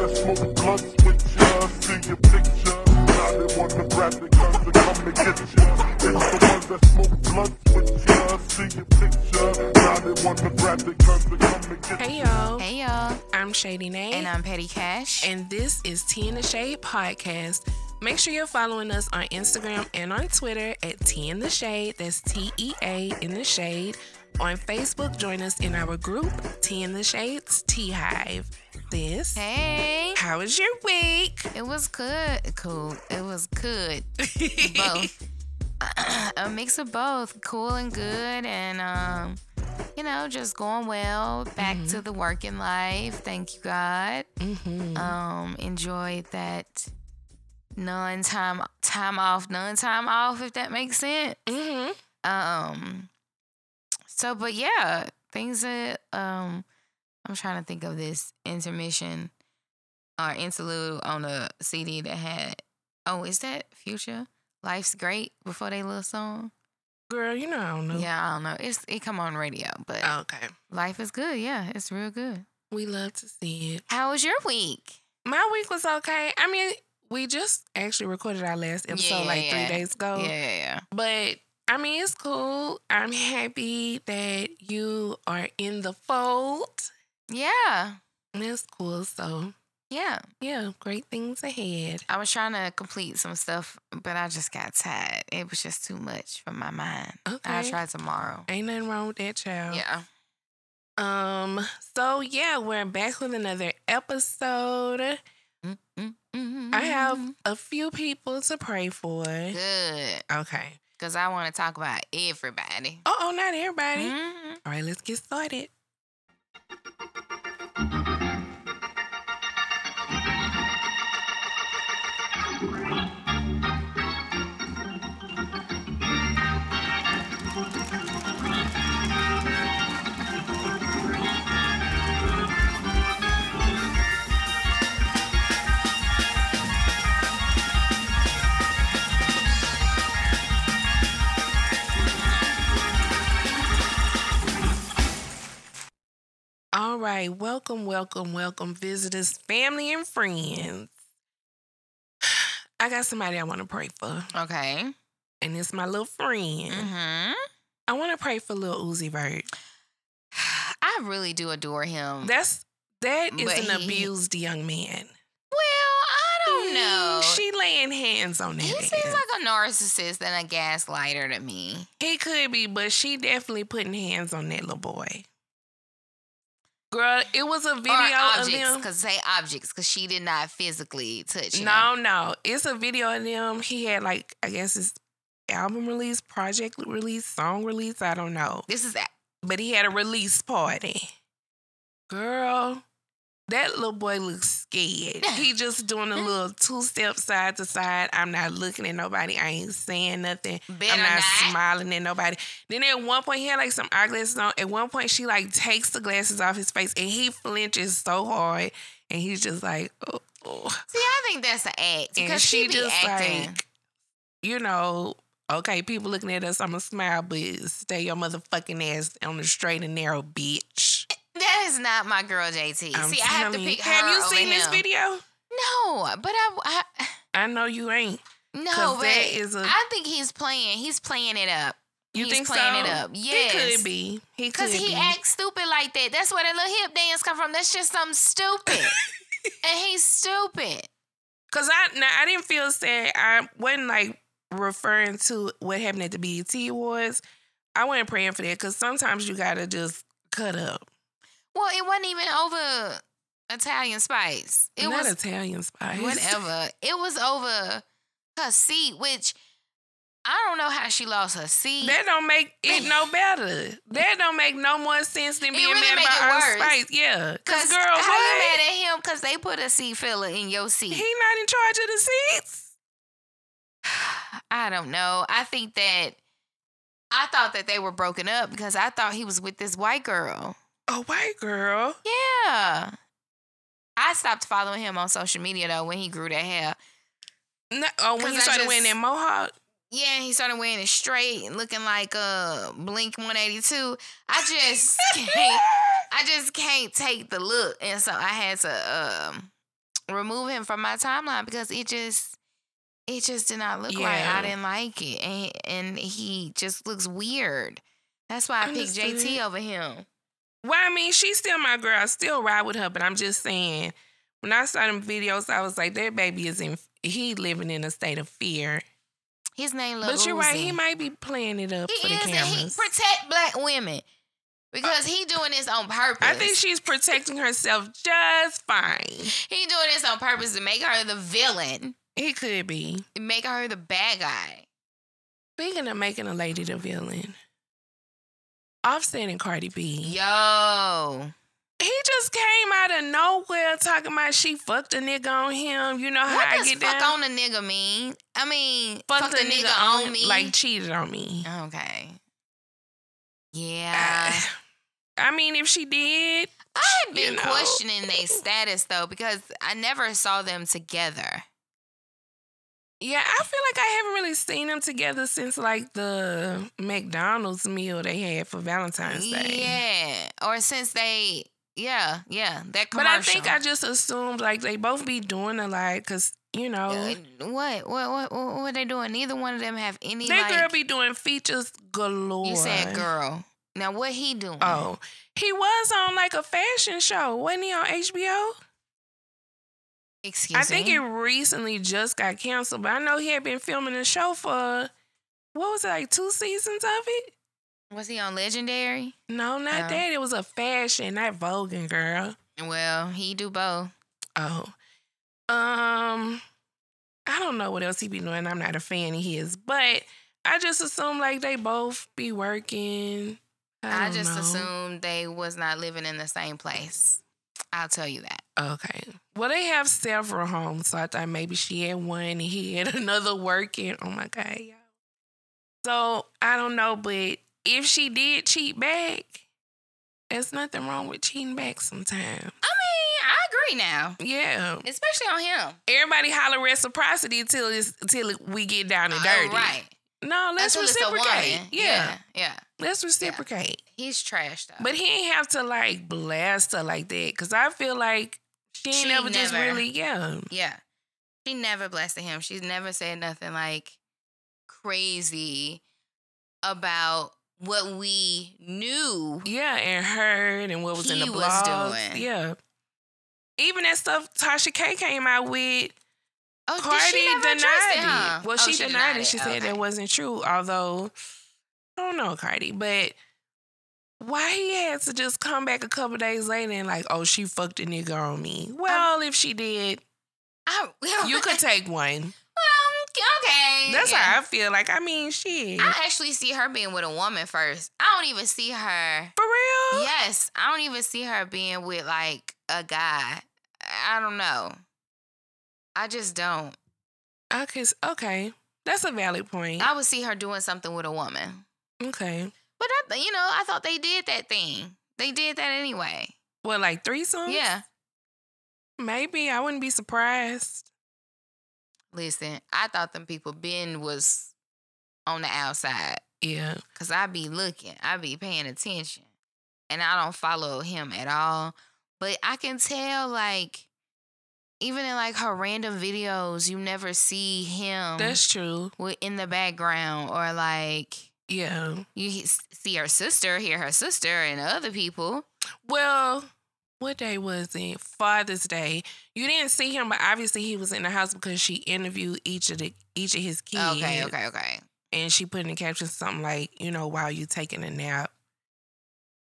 that smoke blunts with ya, see your picture. Now they wanna grab the guns and come and get ya. It's the ones that smoke blunts with ya, see your picture. Now they wanna grab the guns and come and get ya. Hey y'all, Hey y'all, I'm Shady Nay, and I'm Petty Cash. and this is Tea in the Shade podcast. Make sure you're following us on Instagram and on Twitter at Tea in the Shade. That's T E A in the Shade. On Facebook, join us in our group, Tea in the Shades Tea Hive. This, hey, how was your week? it was good. Cool. It was good. Both. A mix of both, cool and good, and um, you know, just going well. Back to the working life. Thank you, God. Mm-hmm. Um, enjoyed that non time time off, non time off, if that makes sense. Mm-hmm. Um so but yeah, things that um I'm trying to think of this intermission or interlude on a CD that had oh, is that Future? Life's Great before they little song? Girl, you know I don't know. Yeah, I don't know. It's it come on radio, but Okay. life is good. Yeah, it's real good. We love to see it. How was your week? My week was okay. I mean, we just actually recorded our last episode Yeah, like yeah. three days ago. yeah, yeah, yeah. But I mean, it's cool. I'm happy that you are in the fold. Yeah. It's cool. So, Yeah. yeah, great things ahead. I was trying to complete some stuff, but I just got tired. It was just too much for my mind. I'll try tomorrow. Ain't nothing wrong with that, child. Yeah. Um. So yeah, we're back with another episode. Mm-hmm. I have a few people to pray for. good Okay. Because I want to talk about everybody. Oh, oh, not everybody. Mhm. All right, let's get started. All right, welcome, welcome, welcome, visitors, family, and friends. I got somebody I want to pray for, Okay. and it's my little friend. Mm-hmm. I want to pray for Lil Uzi Vert. I really do adore him. That's that is But an he- abused young man. well, I don't know. She laying hands on that. he seems like a narcissist and a gaslighter to me. he could be, but she definitely putting hands on that little boy. Girl, it was a video or of them. because say objects, because she did not physically touch him. No, no. It's a video of them. He had like I guess his album release, project release, song release. I don't know. This is that. But he had a release party. Girl, that little boy looks scared. He just doing a little two step side to side. I'm not looking at nobody. I ain't saying nothing. Better I'm not, not. smiling at nobody. Then at one point he had like some eyeglasses on. At one point she like takes the glasses off his face and he flinches so hard and he's just like, oh. oh. See, I think that's an act And because she, she just acting. like, you know, okay, people looking at us, I'ma smile, but stay your motherfucking ass on the straight and narrow, bitch. That is not my girl, JT. I'm See, I have to you. pick Have you seen this video? No, but I, I I know you ain't. No, but that is a- I think he's playing. He's playing it up. You He's think playing so? it up. Yes. He could be. He Cause he acts stupid like that. That's where that little hip dance come from. That's just something stupid, and he's stupid. Cause I now I didn't feel sad. I wasn't like referring to what happened at the BET Awards. I wasn't praying for that because sometimes you gotta just cut up. Well, it wasn't even over Italian Spice. It Not was Italian spice. whatever. It was over her seat, which I don't know how she lost her seat. That don't make it no better. That don't make no more sense than being really mad about our spice. Yeah, cause Cause girl, how you mad at him? Because they put a seat filler in your seat. He not in charge of the seats. I don't know. I think that I thought that they were broken up because I thought he was with this white girl. A white girl. Yeah. I stopped following him on social media though when he grew that hair. No, oh, when he started just- wearing that mohawk. Yeah, he started wearing it straight and looking like uh Blink 182. I just can't I just can't take the look. And so I had to um remove him from my timeline because it just it just did not look right. I didn't like it, and and he just looks weird. That's why I picked JT over him. Well, I mean, she's still my girl. I still ride with her, but I'm just saying, when I saw them videos, I was like, that baby is in, he living in a state of fear. His name Lil But you're right, he might be playing it up He for the is, he protect black women because he doing this on purpose. I think she's protecting herself just fine. he doing this on purpose to make her the villain, He could be. make her the bad guy. Speaking of making a lady the villain, Offset and Cardi B. Yo, He just came out of nowhere talking about she fucked a nigga on him. You know how what I does get fuck down? on a nigga mean? I mean, fucked fuck a the nigga, on, me. like cheated on me. okay, yeah. I mean, if she did, I had been you know. questioning their status though because I never saw them together. Yeah, I feel like I haven't really seen them together since like the McDonald's meal they had for Valentine's Day. Yeah, or since they, yeah, yeah, that commercial. But. I think I just assumed like they both be doing a lot because you know Uh, what, what, what, what, what they doing? Neither one of them have any. that like, girl be doing features galore. You said girl. Now what he doing? Oh, he was on like a fashion show, wasn't he on HBO? Excuse me. I think me. it recently just got canceled, but I know he had been filming a show for what was it like two seasons of it? was he on Legendary? No, not Oh. that. It was a fashion, not Vogue girl. Well, he do both. Oh. Um I don't know what else he be doing. I'm not a fan of his, but I just assume like they both be working. I, I, just know. assumed they was not living in the same place. I'll tell you that. Okay. Well, they have several homes, so I thought maybe she had one and he had another working. Oh my god, y'all. So I don't know, but if she did cheat back, there's nothing wrong with cheating back sometimes. I mean, I agree now, Yeah. especially on him. Everybody holler reciprocity till it's till we get down and Uh, dirty. right. No, let's Until reciprocate. Yeah. yeah, yeah. Let's reciprocate. He's trash though. But he ain't have to like blast her like that. Cause I feel like she ain't She never just never- really, yeah. Yeah. She never blasted him. She's never said nothing like crazy about what we knew. Yeah, and heard and what was in the He was blogs. doing. Yeah. Even that stuff Tasha K came out with, Oh, Cardi she denied it. huh? Well, Oh, she, denied, it. She said Okay. that wasn't true. Although, I don't know, Cardi, but why he had to just come back a couple days later and like, oh, she fucked a nigga on me. Um, well, if she did, I, you could take one. Well, okay. That's yeah. how I feel. Like, I mean, shit. I actually see her being with a woman first. I don't even see her. For real? Yes, I don't even see her being with like a guy. I don't know. I just don't. Okay, okay. That's a valid point. I would see her doing something with a woman. Okay. But I, th- you know, I thought they did that thing. They did that anyway. Well, like threesomes? Yeah. Maybe. I wouldn't be surprised. Listen, I thought them people Ben was on the outside Yeah. because I be looking, I be paying attention, and I don't follow him at all. But I can tell, like, even in like her random videos, you never see him That's true. in the background or like Yeah. you see her sister, hear her sister, and other people. Well, what day was it? Father's Day. You didn't see him, but obviously he was in the house because she interviewed each of the each of his kids. Okay, okay, okay. And she put in the caption something like, you know, while you taking a nap,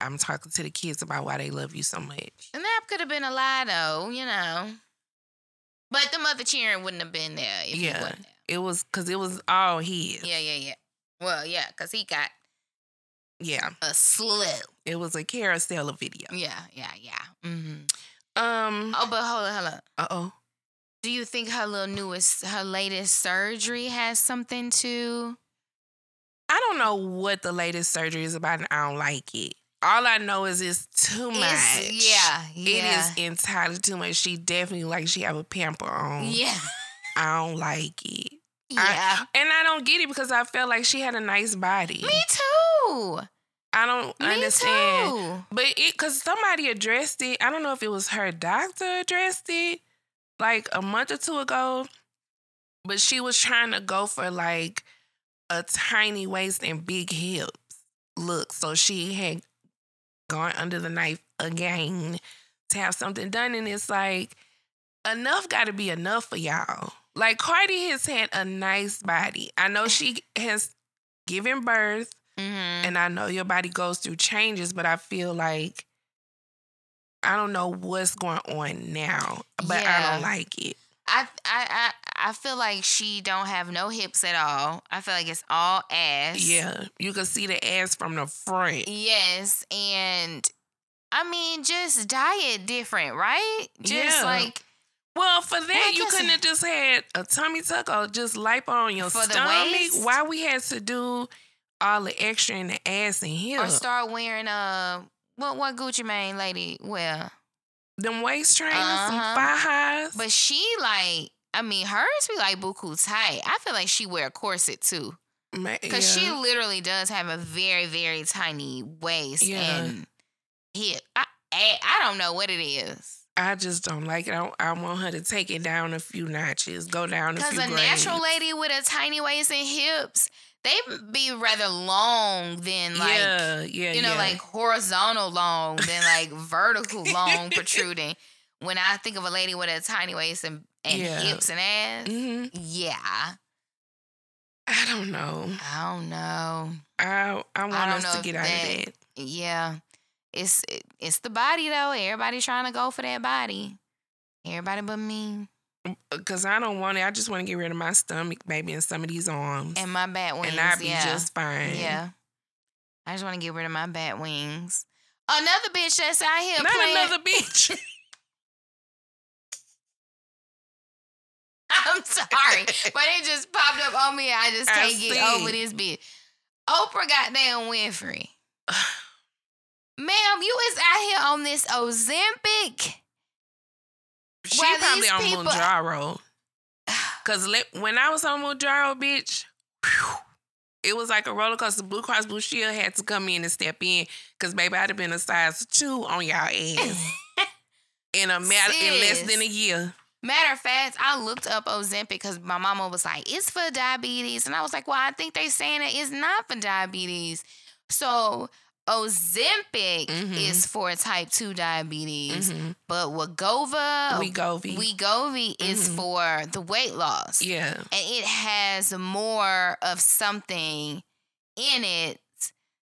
I'm talking to the kids about why they love you so much. And that could have been a lie, though, you know. But the mother cheering wouldn't have been there Yeah. wasn't there. It was because it was all his. Yeah, yeah, yeah. Well, yeah, because he got Yeah. a slew. It was a carousel of video. Yeah, yeah, yeah. Mm-hmm. Um. Oh, but hold on, hold on. Uh oh. Do you think her little newest, her latest surgery has something to? I don't know what the latest surgery is about, and I don't like it. All I know is it's too much. It's- yeah, yeah. It is entirely too much. She definitely like she have a pamper on. Yeah, I don't like it. yeah. And I don't get it because I felt like she had a nice body. Me too. I don't Me understand. too. But it because somebody addressed it. I don't know if it was her doctor addressed it like a month or two ago, but she was trying to go for like a tiny waist and big hips look. So she had gone under the knife again to have something done. And it's like, enough got to be enough for y'all. Like Cardi has had a nice body. I know she has given birth, Mm-hmm. and I know your body goes through changes, but I feel like I don't know what's going on now, but I don't like it. I, I I I feel like she don't have no hips at all. I feel like it's all ass. Yeah, you can see the ass from the front. Yes, and I mean, just diet different, right? Just Yeah. like Well, for that, I you couldn't have just had a tummy tuck or just lipo on your For stomach. Why we had to do all the extra in the ass and hips? or start wearing uh what what Gucci Mane lady wear. Them waist trainers, some Uh-huh. thigh highs. But she like I mean hers be like buku tight. I feel like she wear a corset too. Ma- Cause she literally does have a very, very tiny waist Yeah. and hip. I, I I don't know what it is. I just don't like it. I, I want her to take it down a few notches, go down a few. Because a natural lady with a tiny waist and hips, they be rather long than like yeah, yeah, you know, yeah. like horizontal long than like vertical long protruding. When I think of a lady with a tiny waist and, and hips and ass, Mhm. yeah, I don't know. I don't know. I I want don't us to get out that- of that. Yeah, it's it, it's the body though. Everybody trying to go for that body. Everybody but me Cause I don't want it. I just want to get rid of my stomach, baby, and some of these arms, and my bat wings. and I'd be yeah. just fine. Yeah. I just want to get rid of my bat wings. Another bitch that's out here Not playing. another bitch. I'm sorry, but it just popped up on me. I just I can't get see. over this bitch. Oprah goddamn Winfrey. Ma'am, you is out here on this Ozempic. She While probably on people- Mounjaro. Cause when I was on Mounjaro, bitch, whew, it was like a roller coaster. Blue Cross Blue Shield had to come in and step in, cause baby, I'd have been a size two on y'all ass in a matter in less than a year. Matter of fact, I looked up Ozempic because my mama was like, it's for diabetes. And I was like, well, I think they saying it is not for diabetes. So Ozempic Mhm. is for type 2 diabetes. Mhm. But Wegovy, Wegovy. Wegovy is Mhm. for the weight loss. yeah. And it has more of something in it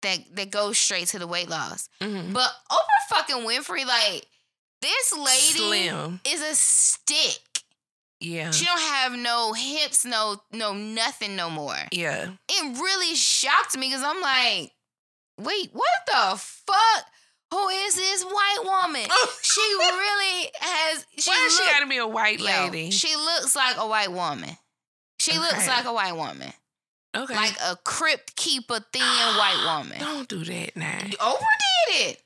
that, that goes straight to the weight loss. Mhm. But Oprah fucking Winfrey, like, this lady Slim. is a stick. Yeah. She don't have no hips, no no nothing no more. yeah. It really shocked me because I'm like, wait, what the fuck? Who is this white woman? She really has. She Why she got to be a white Yo, lady? she looks like a white woman. She looks like a white woman, okay. like a crypt keeper thin white woman. Don't do that now. Oprah did it,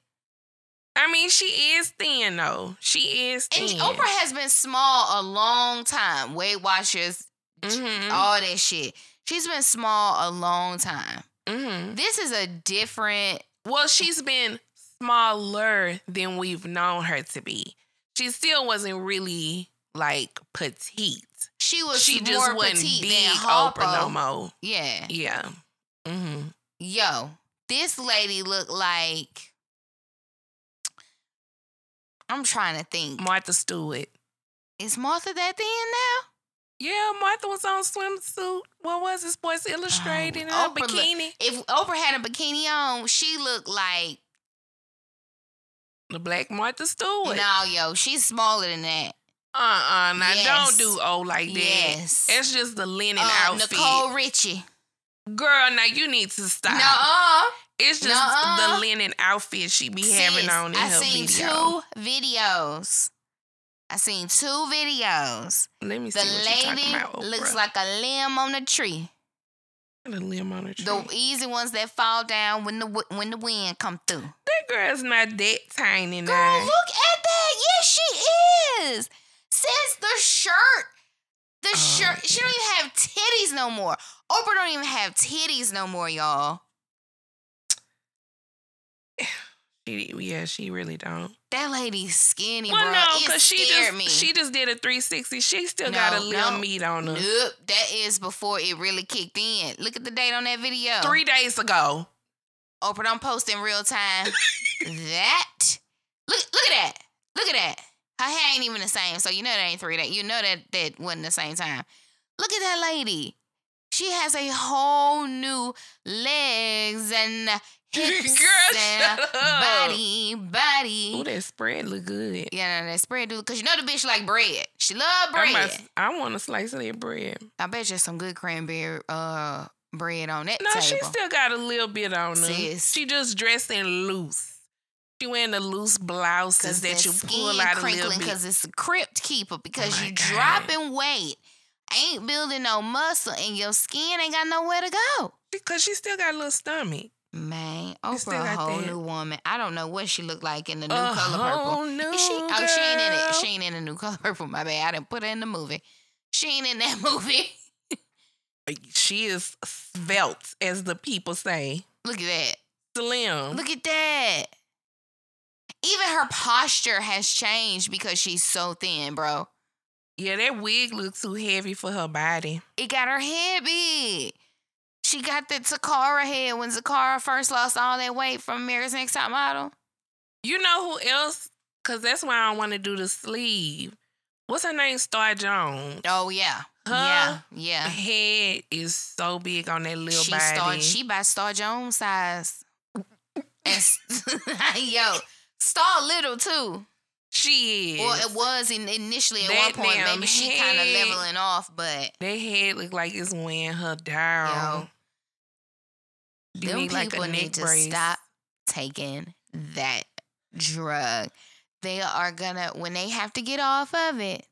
I mean, she is thin though. She is and thin. Oprah has been small a long time. Weight Watchers, Mhm. all that shit. She's been small a long time. Mhm. This is a different. Well, she's been smaller than we've known her to be. She still wasn't really like petite. She was she just wasn't petite big Oprah no more. Yeah. Yeah. hmm Yo, this lady looked like. I'm trying to think. Martha Stewart. Is Martha that thin now? Yeah, Martha was on swimsuit. What was it? Sports Illustrated in a Oh, look- bikini. If Oprah had a bikini on, she looked like the black Martha Stewart. no, yo, she's smaller than that. Uh-uh. Now Yes. don't do old like that. Yes. It's just the linen Uh, outfit. Nicole Richie. Girl, now you need to stop. Nuh-uh. It's just Nuh-uh. the linen outfit she be having on in I her seen video. two videos. I seen two videos. Let me see The you talking lady about. looks like a limb on the tree. the limb on her tree. The easy ones that fall down when the when the wind come through. that girl's not that tiny Girl, now. look at that. Yes, she is. Since the shirt, the Oh, shirt, she don't even have titties no more. Oprah don't even have titties no more, y'all. She, yeah, she really don't. That lady's skinny, Well, bro. no, because she just me. she just did a 360. She still got a little no. meat on her. Nope, that is before it really kicked in. Look at the date on that video. Three days ago. Oprah don't post in real time. that look look at that. Look at that. Her hair ain't even the same, so you know that ain't three days. You know that that wasn't the same time. Look at that lady. She has a whole new legs and Girl, body, body. Ooh, that spread look good. Yeah, no, that spread do cause you know the bitch like bread. She love bread. I want a slice of that bread. I bet you some good cranberry uh bread on that No, table. she still got a little bit on her. Sis. She just dressing loose. She wearing the loose blouses that you pull out a little bit. because it's a crypt keeper because my you God. dropping weight, ain't building no muscle, and your skin ain't got nowhere to go. Because she still got a little stomach. Man, Oprah, a whole that. new woman. I don't know what she looked like in the new a color purple. Is she? Oh, she ain't in it. She ain't in the new color purple. My bad. I didn't put her in the movie. She ain't in that movie. She is svelte, as the people say. Look at that. Slim. Look at that. Even her posture has changed because she's so thin, bro. Yeah, that wig looks too heavy for her body. It got her head big. She got the Toccara head when Toccara first lost all that weight from America's Next Top Model. You know who else? Because that's why I want to do the sleeve. What's her name? Star Jones. Oh yeah, Huh? yeah, yeah. Head is so big on that little She body. Star, she by Star Jones size. Yo, Star little too. She is. Well, it was in, initially at That one point. Maybe she kind of leveling off, but that head look like it's weighing her down. You them need like people a neck need to brace. stop taking that drug. They are gonna when they have to get off of it.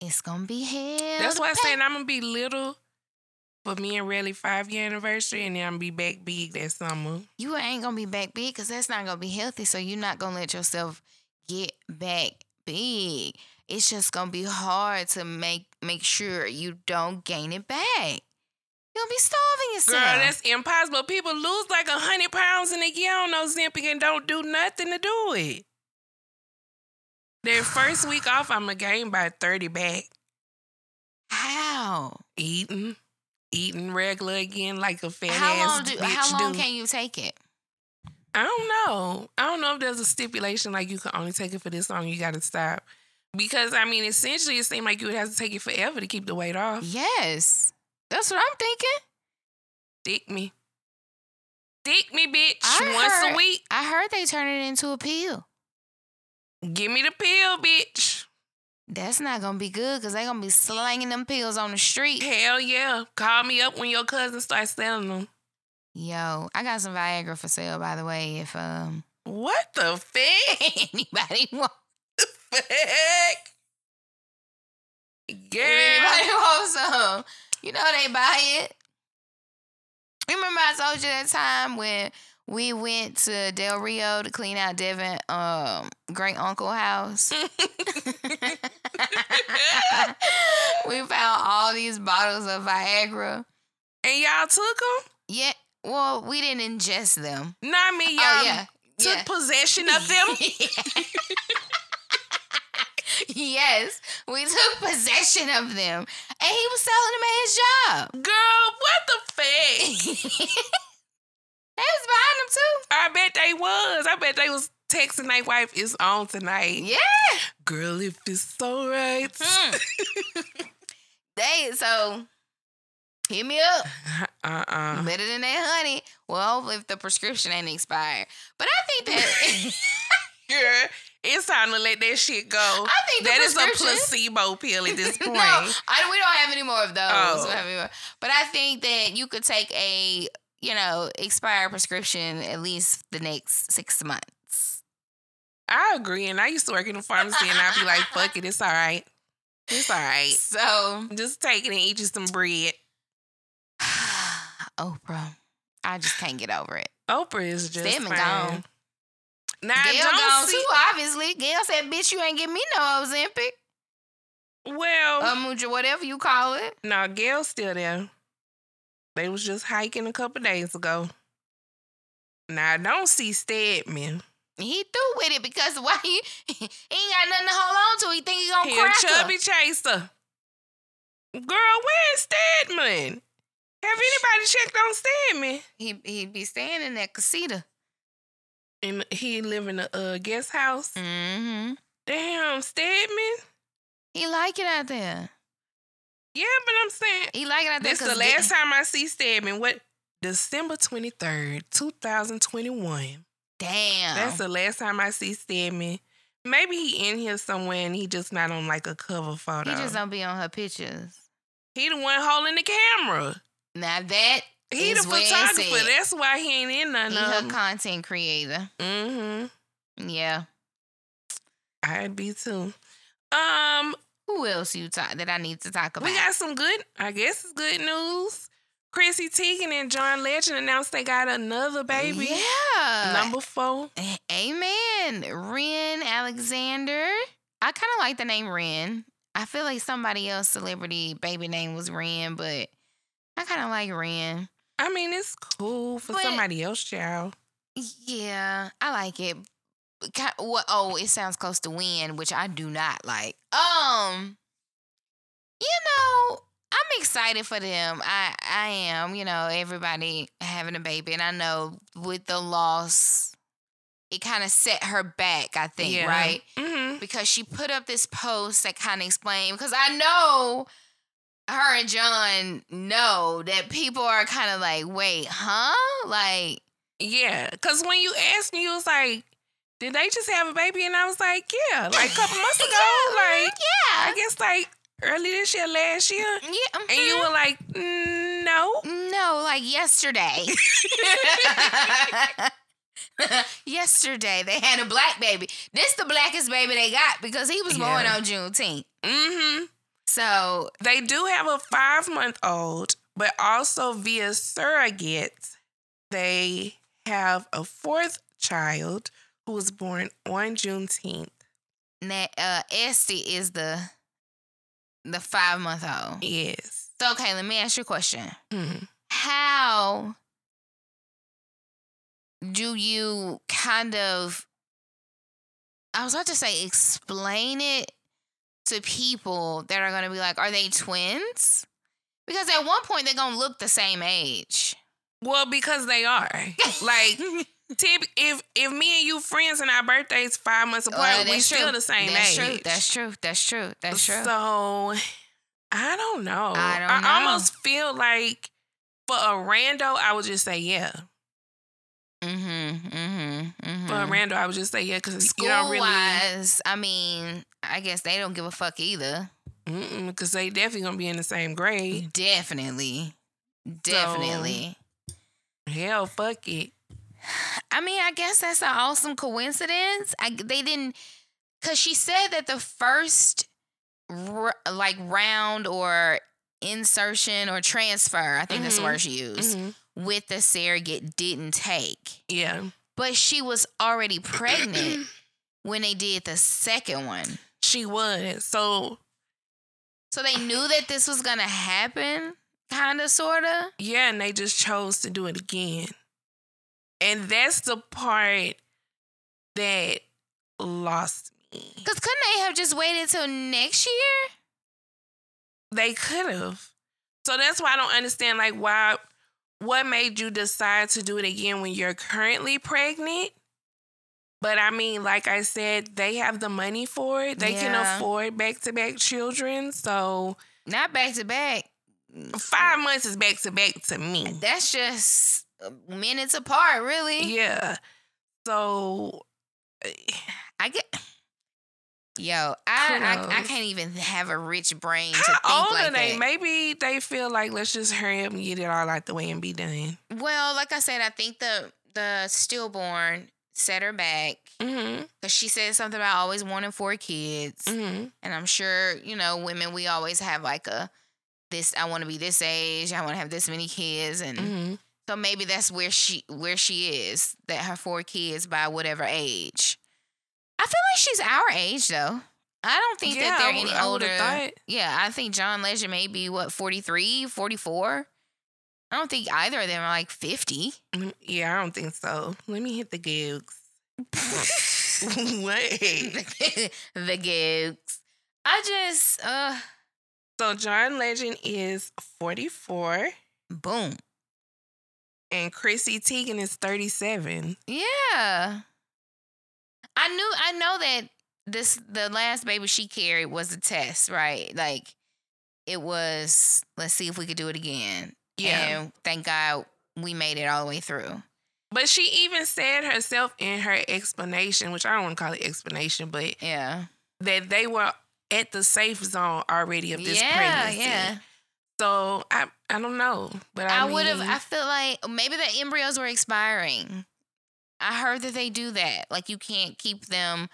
It's gonna be hell. That's why I'm saying I'm gonna be little for me and Relly five year anniversary, and then I'm gonna be back big that summer. you ain't gonna be back big because that's not gonna be healthy. So you're not gonna let yourself get back big. It's just gonna be hard to make make sure you don't gain it back. You'll be starving yourself. Girl, that's impossible. People lose like a hundred pounds in a year on Ozempic and don't do nothing to do it. Their first week off, I'm gonna gain by thirty back. how? Eating, eating regular again like a fat How ass long do bitch how long do. can you take it? I don't know. I don't know if there's a stipulation like you can only take it for this long. You got to stop. Because I mean, essentially, it seemed like you would have to take it forever to keep the weight off. Yes. That's what I'm thinking. Stick me, stick me, bitch. I Once heard- a week. I heard they turn it into a pill. Give me the pill, bitch. That's not gonna be good because they gonna be slanging them pills on the street. Hell yeah. Call me up when your cousin starts selling them. Yo, I got some Viagra for sale, by the way. If um What the fuck? anybody want, the fuck? if Girl. anybody wants some, you know they buy it. Remember I told you that time when we went to Del Rio to clean out Devin um great uncle house. we found all these bottles of Viagra. And y'all took them? Yeah, well, we didn't ingest them. Not me, y'all Oh yeah, took yeah. possession of them. yes, we took possession of them, and he was selling them at his job. Girl, what the fuck? They was buying them too. I bet they was. I bet they was texting their wife, it's on tonight. Yeah. Girl, if it's all right. Hmm. they so hit me up. Uh-uh. Better than that, honey. Well, if the prescription ain't expired, but I think that Girl, it's time to let that shit go. I think that is a placebo pill at this point. no, I, we don't have any more of those. Oh. We don't oh. have any more. But I think that you could take a you know expired prescription at least the next six months. I agree. And I used to work in a pharmacy and I'd be like, fuck it, it's all right. It's all right. So Just take it and eat you some bread. Oprah, I just can't get over it. Oprah is just Them and gone. Now, Gayle don't gone see, too, obviously. Gayle said, "Bitch, you ain't give me no Ozempic, Well, um, whatever you call it." no, Gayle's still there. They was just hiking a couple days ago. Now, I don't see Stedman. He threw with it because why he, he ain't got nothing to hold on to. He think he gonna He crack a her. chubby chaser. Girl, where's Stedman? Have anybody checked on Stedman? He he be staying in that casita. And he live in a uh, guest house. Mm-hmm. Damn, Stedman. He like it out there. Yeah, but I'm saying He like it out there. this the last time I see Stedman. What? December twenty third, two thousand twenty one. Damn. That's the last time I see Stedman. Maybe he in here somewhere and he just not on like a cover photo. he just don't be on her pictures. He the one holding the camera. Now that He the is where it's photographer. That's why he ain't in none he of them. content creator. mm-hmm. Yeah. I'd be too. Um, Who else you talk that I need to talk about? we got some good. I guess it's good news. Chrissy Teigen and John Legend announced they got another baby. Yeah. Number four. Amen. Wren Alexander. I kind of like the name Wren. I feel like somebody else celebrity baby name was Wren, but I kind of like Wren. I mean, it's cool for But- somebody else, child. Yeah, I like it. What? Oh, it sounds close to win, which I do not like. Um, you know, I'm excited for them. I I am. You know, everybody having a baby, and I know with the loss, it kind of set her back. I think, right? Mm-hmm. because she put up this post that kind of explained because I know her and John know that people are kind of like, wait, huh? Like, Yeah, because when you asked me, you was like, "Did they just have a baby?" And I was like, "Yeah, like a couple months ago, yeah, like I guess like early this year, last year." yeah. And you were like, mm, "No." no, like yesterday. yesterday they had a black baby. This the blackest baby they got because he was born Yeah. on Juneteenth. Mm-hmm. So They do have a five month old, but also via surrogates, they have a fourth child who was born on Juneteenth. na- uh, Esti is the the five month old. Yes. So okay, let me ask you a question. Mhm. how do you kind of I was about to say explain it to people that are gonna be like, are they twins? Because at one point they're gonna look the same age. Well, because they are. Like, tip, if if me and you friends and our birthdays five months oh, apart, Well, we still the same That's age. true. That's true. That's true. That's true. So I don't know. I don't I know. almost feel like for a rando, I would just say yeah. Mm-hmm. Mm-hmm. For a mm-hmm. rando, I would just say yeah because you School don't really wise, I mean, I guess they don't give a fuck either. Mhm, because they definitely gonna be in the same grade. Definitely. Definitely. Hell, fuck it. I mean, I guess that's an awesome coincidence. I they didn't because she said that the first r- like round or insertion or transfer, I think that's the Mhm. word she used, Mhm. With the surrogate didn't take. Yeah, But she was already pregnant when they did the second one. she was. So So they knew that this was gonna happen, kind of, sort of. yeah, and they just chose to do it again. And that's the part that lost me. Because couldn't they have just waited till next year? They could have. So that's why I don't understand like why what made you decide to do it again when you're currently pregnant? But I mean, like I said, they have the money for it. They can afford back to back children. So Not back to back. five months is back to back to me. That's just minutes apart, really. Yeah. So eh, I get. Yo, I, I I can't even have a rich brain to how think old like are they? that. Maybe they feel like let's just hurry up and get it all out the way and be done. well, like I said, I think the the stillborn set her back Mm-hmm. because she said something about always wanting four kids, Mm-hmm. and I'm sure you know women. We always have like a this. I want to be this age. I want to have this many kids, and Mm-hmm. so maybe that's where she where she is. That her four kids by whatever age. I feel like she's our age though. I don't think that they're any I older. thought. Yeah, I think John Legend may be what 43, 44. I don't think either of them are like 50. Mm, Yeah, I don't think so. Let me hit the gigs. what? the gigs. I just uh So John Legend is 44 boom. and Chrissy Teigen is 37. Yeah. I knew I know that this the last baby she carried was a test, right? Like it was let's see if we could do it again. Yeah. And thank God we made it all the way through. But she even said herself in her explanation, which I don't want to call it explanation, but Yeah. that they were at the safe zone already of this yeah, pregnancy. yeah. So I I don't know, but I, I, would have. I feel like maybe the embryos were expiring. I heard that they do that. Like you can't keep them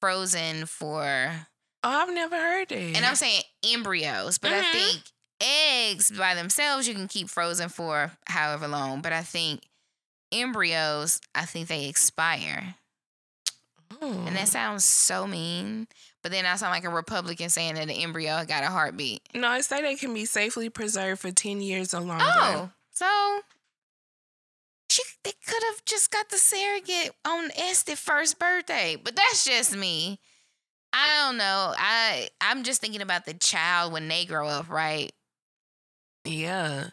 frozen for. Oh, I've never heard that. And I'm saying embryos, but I Mhm. think eggs by themselves you can keep frozen for however long. But I think embryos, I think they expire, Oh. and that sounds so mean. But then I sound like a Republican saying that an embryo got a heartbeat. no, I say they can be safely preserved for ten years or longer. Oh, so they could have just got the surrogate on Esti's first birthday, but that's just me. I don't know. I I'm just thinking about the child when they grow up, right? yeah.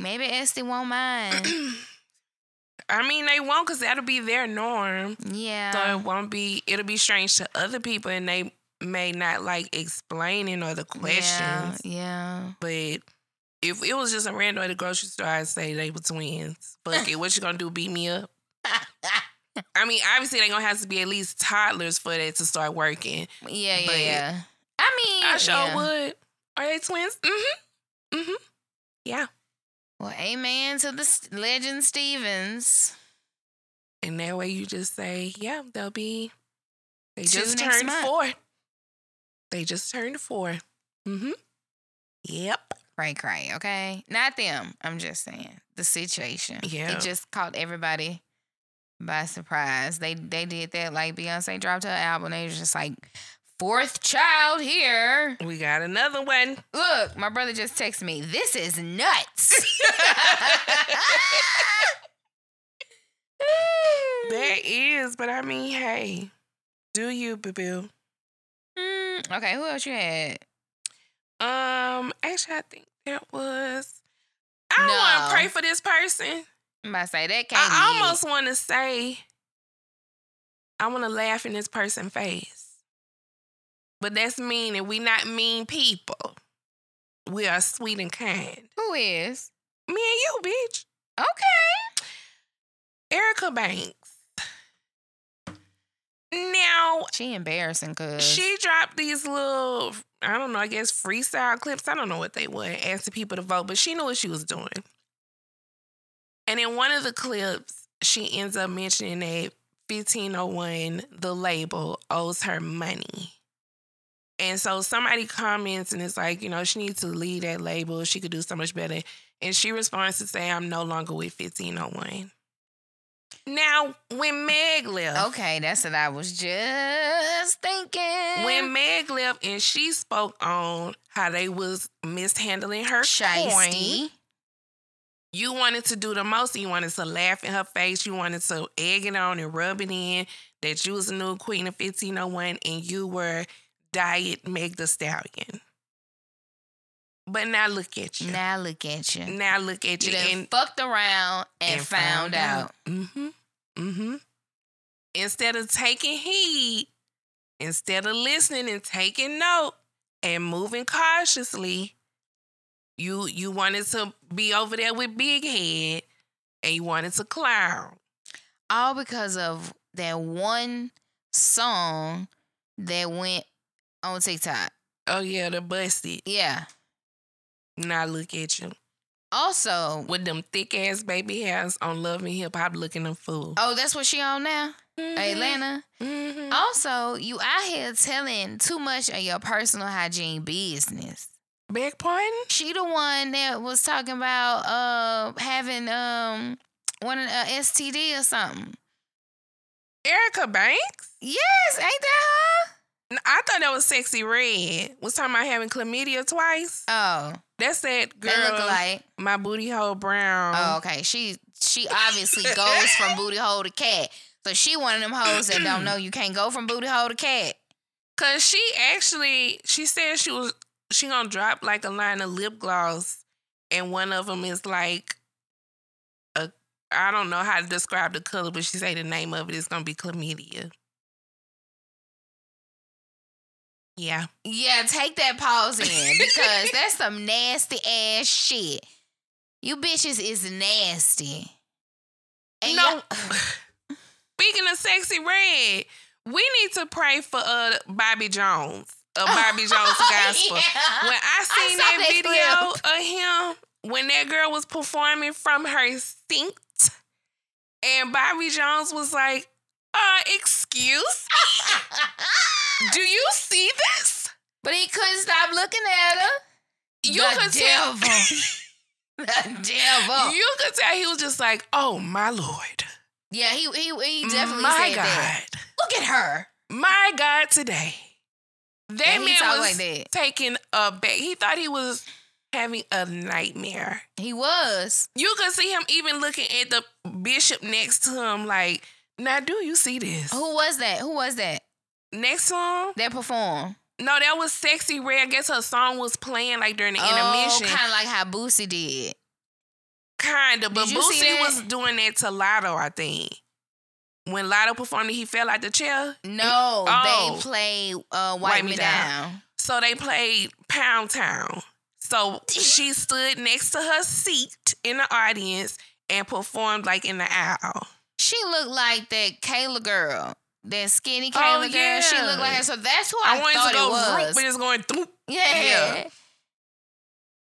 Maybe Estes won't mind. I mean, they won't because that'll be their norm. Yeah. So it won't be. It'll be strange to other people, and they may not like explaining or the questions. Yeah. yeah. But if it was just a random at the grocery store, I'd say they were twins. Fuck it. What you gonna do? Beat me up? I mean, obviously they gonna have to be at least toddlers for that to start working. Yeah, yeah, yeah. I mean, I sure yeah. would. Are they twins? Mm-hmm. Mm-hmm. Yeah. Well, amen to the legend Stephens. And that way you just say, yeah, they'll be. They Two just turned month. four. They just turned four. Mm-hmm. Yep. Cray cray, okay? Not them. I'm just saying the situation. Yeah. It just caught everybody by surprise. They they did that like Beyonce dropped her album. They was just like, fourth child here. We got another one. Look, my brother just texted me. This is nuts. There is, but I mean, hey, do you, boo boo? Mm, okay, who else you had? Um, actually, I think that was. I don't want to pray for this person. I'm say that can't I almost want to say, I want to laugh in this person's face. But that's mean, and we not mean people. We are sweet and kind. Who is? Me and you, bitch. Okay. Erica Banks. Now, She embarrassing cause she dropped these little, I don't know, I guess freestyle clips. I don't know what they were, asking people to vote, but she knew what she was doing. And in one of the clips, she ends up mentioning that 1501, the label, owes her money. And so somebody comments and it's like, you know, she needs to leave that label. She could do so much better. And she responds to say, I'm no longer with 1501. Now, when Meg left, Okay, that's what I was just thinking. when Meg left and she spoke on how they was mishandling her coin, you wanted to do the most. You wanted to laugh in her face. You wanted to egg it on and rub it in that you was the new queen of 1501 and you were Diet Meg the Stallion. But now look at you. Now look at you. Now look at You you. and, fucked around and, found, out. Mm-hmm. Mm-hmm. Instead of taking heed, instead of listening and taking note and moving cautiously, you you wanted to be over there with Big Head and you wanted to clown. All because of that one song that went on TikTok. Oh yeah, the busted. Yeah. Now look at you. Also, With them thick ass baby hairs on Love and Hip Hop looking a fool. oh, that's what she on now? Mhm. Atlanta. Mhm. Also, you out here telling too much of your personal hygiene business. Beg pardon? She the one that was talking about uh having um one of uh, STD or something. Erica Banks? Yes, ain't that N- I thought that was Sexyy Red. Was talking about having chlamydia twice. Oh, That's that girl. they look alike. My booty hole brown. Oh, okay. She she obviously goes from booty hole to cat. So she one of them hoes that don't know you can't go from booty hole to cat. Cause she actually she said she was she gonna drop like a line of lip gloss, and one of them is like a I don't know how to describe the color, but she say the name of it is gonna be chlamydia. Yeah, Yeah, take that pause in because that's some nasty ass shit. You bitches is nasty. And no. Speaking of Sexyy Red, we need to pray for uh Bobby Jones, uh Bobby Jones gospel. Yeah. When I I seen saw that, that video clip. of him, when that girl was performing from her seat, and Bobby Jones was like, uh, excuse me? Do you see this? but he couldn't stop looking at her. You The could tell. devil. The devil. You could tell he was just like, oh my lord. yeah, he he he definitely my said God. that. Look at her. My God today. That And he man was like that. taking a back. He thought he was having a nightmare. He was. You could see him even looking at the bishop next to him, like, now do you see this? Who was that? Who was that? Next song? That performed. No, that was Sexyy Red. I guess her song was playing like during the intermission. Oh, kind of like how Boosie did. Kinda, but Did Boosie was doing that to Latto, I think. When Latto performed, he fell out the chair. No, Oh. they played uh, Wipe, Me Down. So they played Pound Town. So she stood next to her seat in the audience and performed like in the aisle. She looked like that Kayla girl. That skinny Oh, girl. She looked like her. So that's who I, I, wanted to go it was. but it's going through. yeah. Yeah.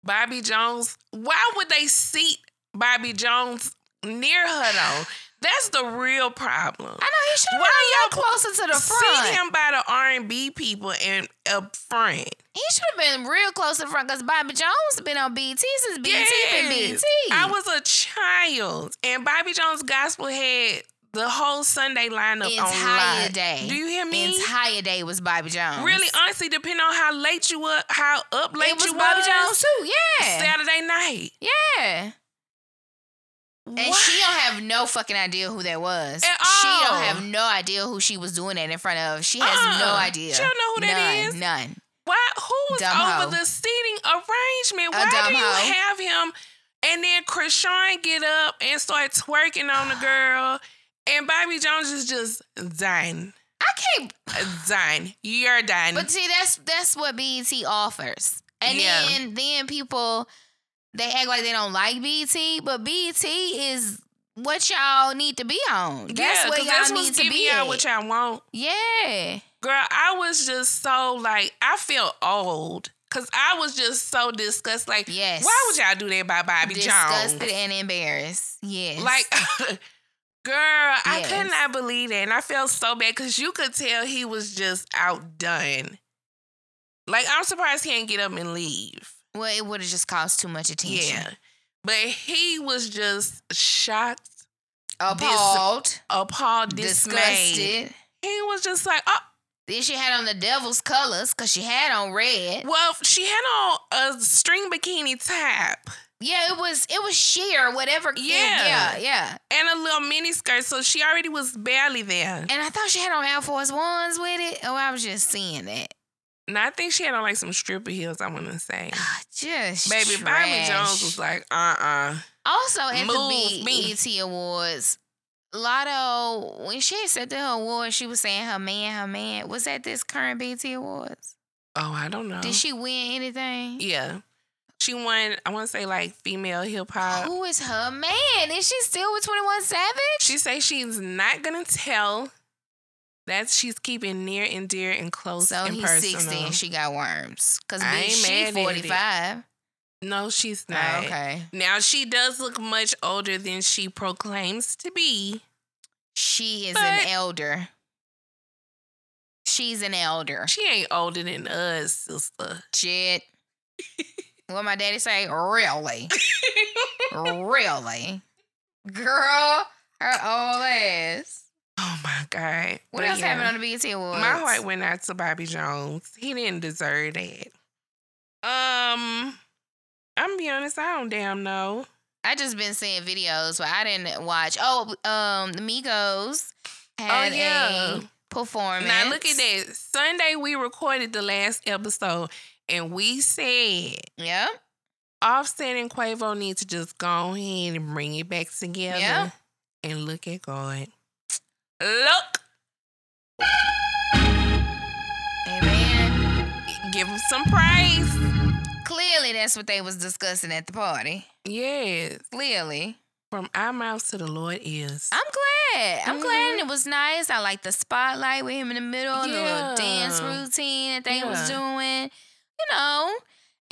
Bobby Jones. Why would they seat Bobby Jones near her though? That's the real problem. I know he should have been y'all closer to the front. Seat him by the R and B people and up front. He should have been real close to the front because Bobby Jones been on BT since BT been BT. I was a child, and Bobby Jones Gospel had the whole Sunday lineup entire day. Do you hear me? entire day was Bobby Jones. really, honestly, depending on how late you were, how up late it was you Bobby Jones too. Yeah. Saturday night. Yeah. And What? she don't have no fucking idea who that was. She don't have no idea who she was doing that in front of. She has no Uh-uh. idea. She don't know who that none, is. None. Why? Who was Dumb over the seating arrangement? Why do you have him? And then Krishan get up and start twerking on the girl, and Bobby Jones is just dying, I can't. dying. You're dying. But see, that's that's what BET offers. And Yeah. then then people they act like they don't like BET, but BET is what y'all need to be on. That's yeah, what y'all that's need to be y'all at. what y'all want. yeah. Girl, I was just so like I feel old. Cause I was just so disgusted. Like, Yes. why would y'all do that by Bobby Disgusted Jones? Disgusted and embarrassed. Yes. Like, girl, I could not believe that. And I felt so bad because you could tell he was just outdone. Like, I'm surprised he didn't get up and leave. well, it would have just caused too much attention. Yeah. But he was just shocked, Appalled. appalled, dismayed. disgusted. He was just like, oh, Then she had on the devil's colors because she had on red. well, she had on a string bikini top Yeah, it was it was sheer, whatever. Yeah. yeah, yeah. and a little mini skirt. So she already was barely there. And I thought she had on Air Force Ones with it. Oh, I was just seeing that. No, I think she had on like some stripper heels, I want to say. Just Baby, Bobby. Jones was like, uh uh also at Move the me. BET Awards. Latto, when she accepted her award, she was saying her man, her man. Was that this current BET Awards? Oh, I don't know. Did she win anything? Yeah. She won, I want to say like female hip hop. Who is her man? Is she still with 21 Savage? She say she's not gonna tell. That she's keeping near and dear and close So and he's personal. 60 and she got worms. Because I ain't she mad at it. 45. no, she's Oh, not. okay. Now she does look much older than she proclaims to be. She is an elder. She's an elder. She ain't older than us, sister. Shit. what my daddy say? Really? really? Girl, her old ass. Oh my god. What But else yeah, happened on the BET Awards? My heart went out to Bobby Jones. He didn't deserve that. Um, I'm be honest, I don't damn know. I just been seeing videos, but I didn't watch. Oh, um, the Migos had yeah. a performance. Now look at that. Sunday we recorded the last episode and we said Yep. Offset and Quavo need to just go ahead and bring it back together. Yeah. And look at God. Look, man. give him some praise. Clearly that's what they was discussing at the party. Yes. Clearly. From our mouths to the Lord is. I'm glad. I'm glad Mhm. and it was nice. I like the spotlight with him in the middle, the little dance routine that they was doing. You know.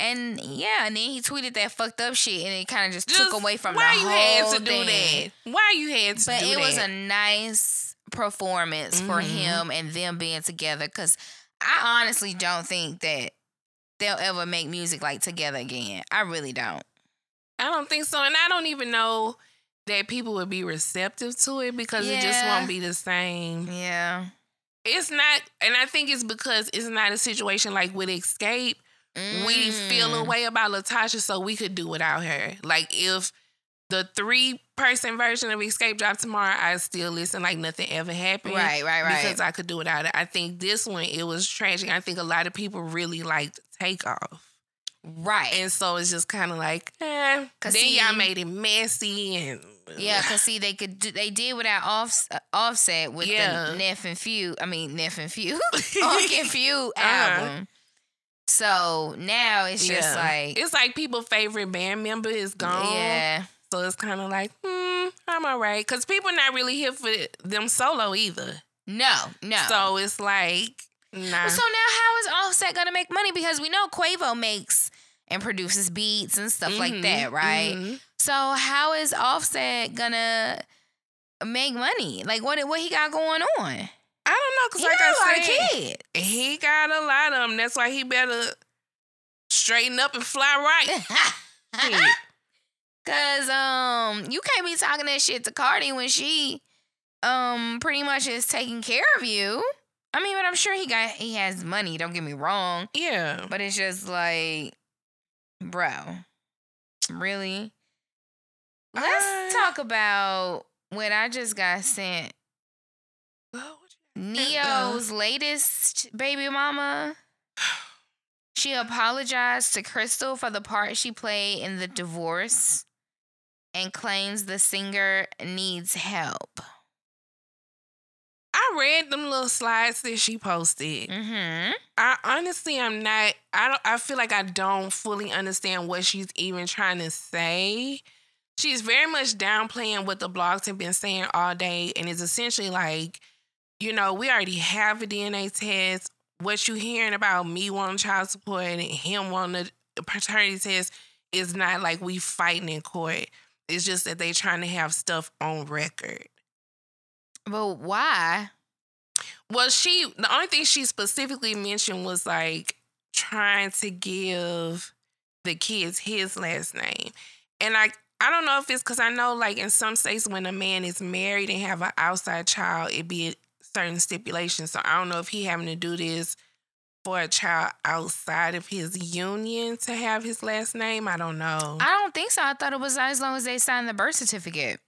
And yeah, and then he tweeted that fucked up shit and it kind of just, took away from why the you whole had to thing. do that. Why you had to But it that. was a nice performance for Mhm. him and them being together because I honestly don't think that they'll ever make music like together again. I really don't. I don't think so. And I don't even know that people would be receptive to it because it just won't be the same. Yeah. It's not, and I think it's because it's not a situation like with Xscape. We feel a Mm. way about LaTocha, so we could do without her. Like if the three person version of Xscape dropped tomorrow, I still listen like nothing ever happened. Right, right, right. Because I could do without it. I think this one it was tragic. I think a lot of people really liked Takeoff. right. And so it's just kind of like, eh. then see- y'all made it messy and Yeah, cause see, they could do, they did without off, uh, Offset with Yeah. the Neff and Few. I mean Neff and Few, Funk and Few Uh-huh. album. So now it's just Yeah. like, it's like people' favorite band member is gone. yeah, So it's kind of like, hmm, I'm all right. Because people not really here for them solo either. no, no. So it's like, nah. so now how is Offset gonna make money? Because we know Quavo makes and produces beats and stuff like Mhm, that, right? mhm. So how is Offset gonna make money? Like what what he got going on? I don't know. Because like got a lot I of said, kids. he got a lot of them. That's why he better straighten up and fly right. Cause um you can't be talking that shit to Cardi when she um pretty much is taking care of you. I mean, but I'm sure he got he has money, don't get me wrong. yeah. But it's just like bro. Really? Let's I- talk about what I just got sent. Oh, Ne-Yo's latest baby mama. She apologized to Crystal for the part she played in the divorce and claims the singer needs help. I read them little slides that she posted. Mm-hmm. I honestly am not I don't I feel like I don't fully understand what she's even trying to say. She's very much downplaying what the blogs have been saying all day and is essentially like, you know, we already have a DNA test. What you hearing about me wanting child support and him wanting a paternity test is not like we fighting in court. It's just that they trying to have stuff on record. But why? Well, she the only thing she specifically mentioned was like trying to give the kids his last name. And I I don't know if it's because I know like in some states when a man is married and have an outside child, it be certain stipulations. So I don't know if he having to do this for a child outside of his union to have his last name. I don't know. I don't think so. I thought it was as long as they signed the birth certificate.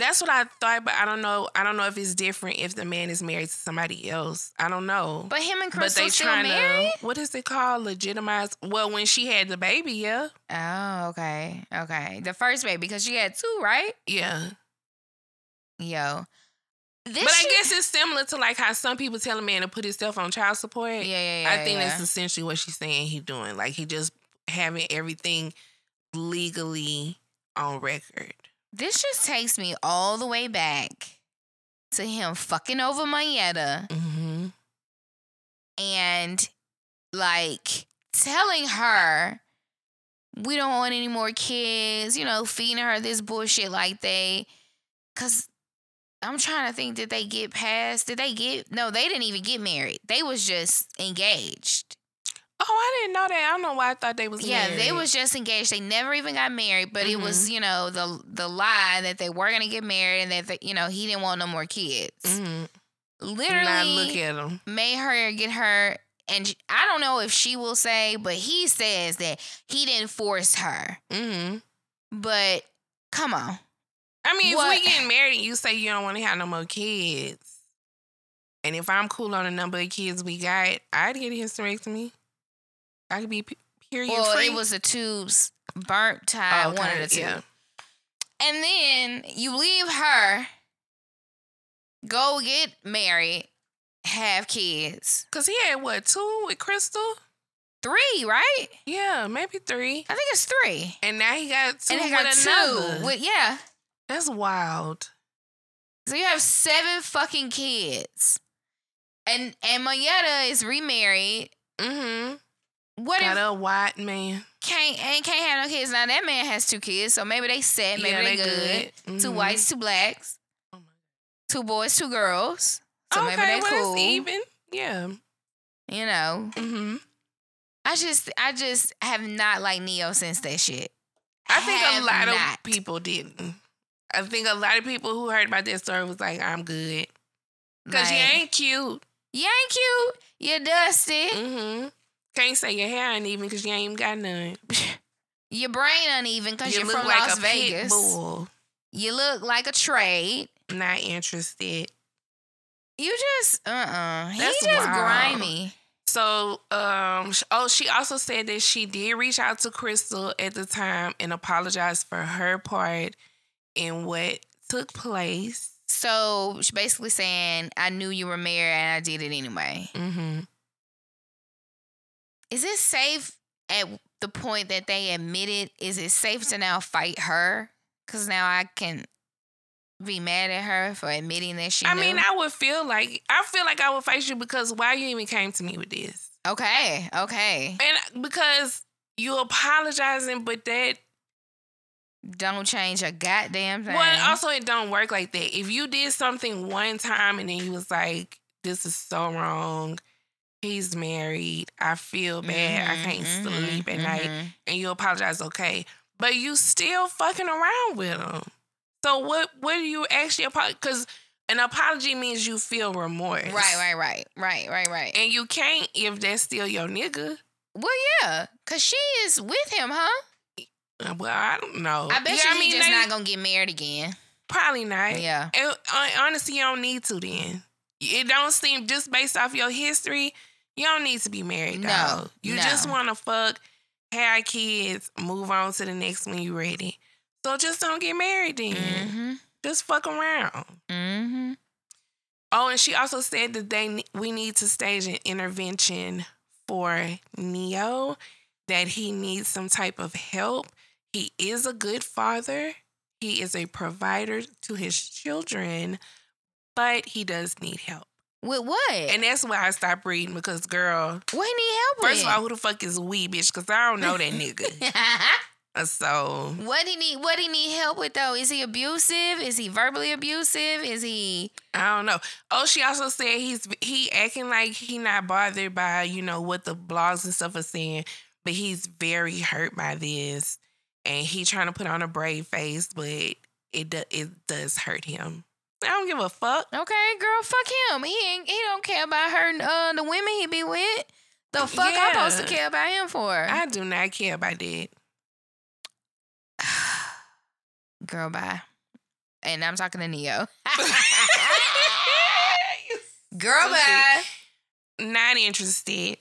That's what I thought, but I don't know. I don't know if it's different if the man is married to somebody else. I don't know. But him and But Crystal still married? to what is it called? Legitimize. Well, when she had the baby, yeah, Oh, okay. Okay. The first baby, because she had two, right? yeah. Yo. This but I shit- guess it's similar to like how some people tell a man to put himself on child support. Yeah, yeah, yeah. I think yeah. that's essentially what she's saying. He doing like he just having everything legally on record. This just takes me all the way back to him fucking over Monyetta Mm-hmm. and like telling her we don't want any more kids, you know, feeding her this bullshit like they cuz I'm trying to think did they get past did they get no they didn't even get married. They was just engaged. Oh, I didn't know that. I don't know why I thought they was. Yeah, they was just engaged. They never even got married, but it was, you know, the the lie that they were gonna get married and that you know he didn't want no more kids. Mhm. Literally, Now look at him. made her get her, and I don't know if she will say, but he says that he didn't force her. Mm-hmm. But come on, I mean, What- if we getting married and you say you don't want to have no more kids, and if I'm cool on the number of kids we got, I'd get a hysterectomy. I could be period well, free. it was the tubes burnt tied, Okay, one of the two. yeah. And then you leave her, go get married, have kids. Cause he had what two with Crystal? Three, right? Yeah, maybe three. I think it's three. And now he got two and he with got another. two. With, yeah. That's wild. So you have seven fucking kids. And and Monyetta is remarried. Mm-hmm. What Got if a white man. can't and can't have no kids? Now that man has two kids, so maybe they set, maybe Yeah, they, they good. good. Two Mhm. whites, two blacks, Oh my- two boys, two girls. So okay, maybe they well, cool. even. Yeah. You know. Mm-hmm. I just I just have not liked Ne-Yo since that shit. I think a lot not. of people didn't. I think a lot of people who heard about that story was like, "I'm good," because you Like, ain't cute. you ain't cute. You're dusty. Mm-hmm. Can't say your hair ain't even because you ain't even got none. Your brain uneven because You you're look from like Las a Vegas. pit bull. You look like a trade. Not interested. You just uh uh He That's just wild. grimy. So, um, oh, she also said that she did reach out to Crystal at the time and apologize for her part in what took place. So she's basically saying, I knew you were married and I did it anyway. Mm-hmm. Is it safe at the point that they admitted? Is it safe to now fight her? Because now I can be mad at her for admitting that she I knew. mean, I would feel like I feel like I would face you because why you even came to me with this, okay, okay. and uh, because you apologizing, but that Don't change a goddamn thing. well, also it don't work like that. If you did something one time and then you was like, "This is so wrong," he's married. I feel bad. I Mhm, can't mhm, sleep at night. mhm. and you apologize, okay, but you still fucking around with him. So what? What do you actually apologize? Because an apology means you feel remorse, Right, right, right, right, right, right. And you can't if that's still your nigga. well, yeah, cause she is with him, huh? Uh, Well, I don't know. I bet Yeah, you he just they- not gonna get married again. probably not. Yeah. And, uh, honestly, you don't need to. Then it don't seem just based off your history. You don't need to be married. No, dog. you no. just want to fuck, have kids, move on to the next when you're ready. So just don't get married then. Mm-hmm. Just fuck around. Mm-hmm. Oh, and she also said that they we need to stage an intervention for Ne-Yo, that he needs some type of help. He is a good father. He is a provider to his children, but he does need help. With what? And that's why I stopped reading because, girl, what he need help with? first of all, who the fuck is we, bitch? Because I don't know that nigga. Uh, so, what he need? What he need help with though? Is he abusive? Is he verbally abusive? Is he? I don't know. Oh, she also said he's he acting like he not bothered by you know what the blogs and stuff are saying, but he's very hurt by this, and he trying to put on a brave face, but it do, it does hurt him. I don't give a fuck. Okay, girl, fuck him. He ain't. He don't care about her. Uh, the women he be with. The fuck I'm supposed to care about him for? I do not care about that. girl, bye. And I'm talking to Ne-Yo. girl, bye. Not interested.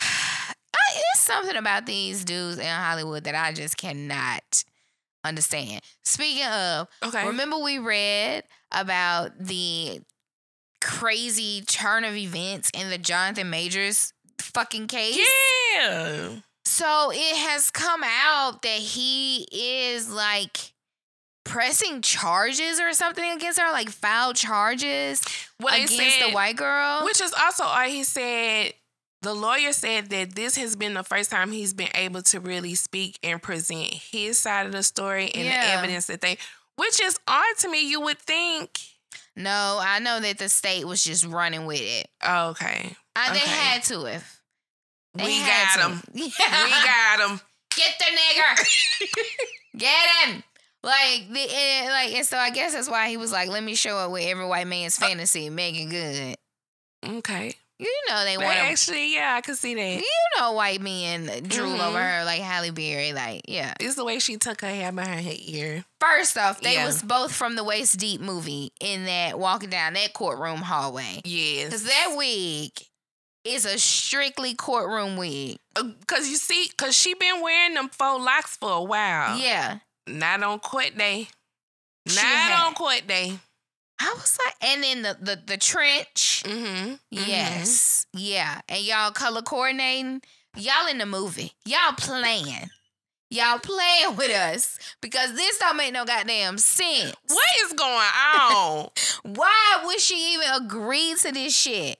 I, it's something about these dudes in Hollywood that I just cannot understand. Speaking of, Okay. remember we read about the crazy turn of events in the Jonathan Majors fucking case? Yeah. So it has come out that he is like pressing charges or something against her, like foul charges they against said- the white girl. Which is also all he said the lawyer said that this has been the first time he's been able to really speak and present his side of the story and Yeah. the evidence that they which is odd to me. You would think no, I know that the state was just running with it. oh, okay. Uh, They had to have. They we got him. Yeah. We got him. Get the nigger. Get him. Like the eh, like and so I guess that's why he was like, let me show up with every white man's fantasy, Meagan Good. Okay. You know they want actually, yeah, I could see that. You know white men drool Mhm. over her like Halle Berry. Like, yeah. It's the way she took her hair behind her ear. First off, they Yeah. was both from the Waist Deep movie in that walking down that courtroom hallway. Yes. Cause that wig is a strictly courtroom wig. Because you see, because she been wearing them faux locks for a while. Yeah. Not on court day. Not on court day. I was like, and then the the, the trench. Mm-hmm. Yes. Yeah. And y'all color coordinating. Y'all in the movie. Y'all playing. Y'all playing with us because this don't make no goddamn sense. What is going on? Why would she even agree to this shit?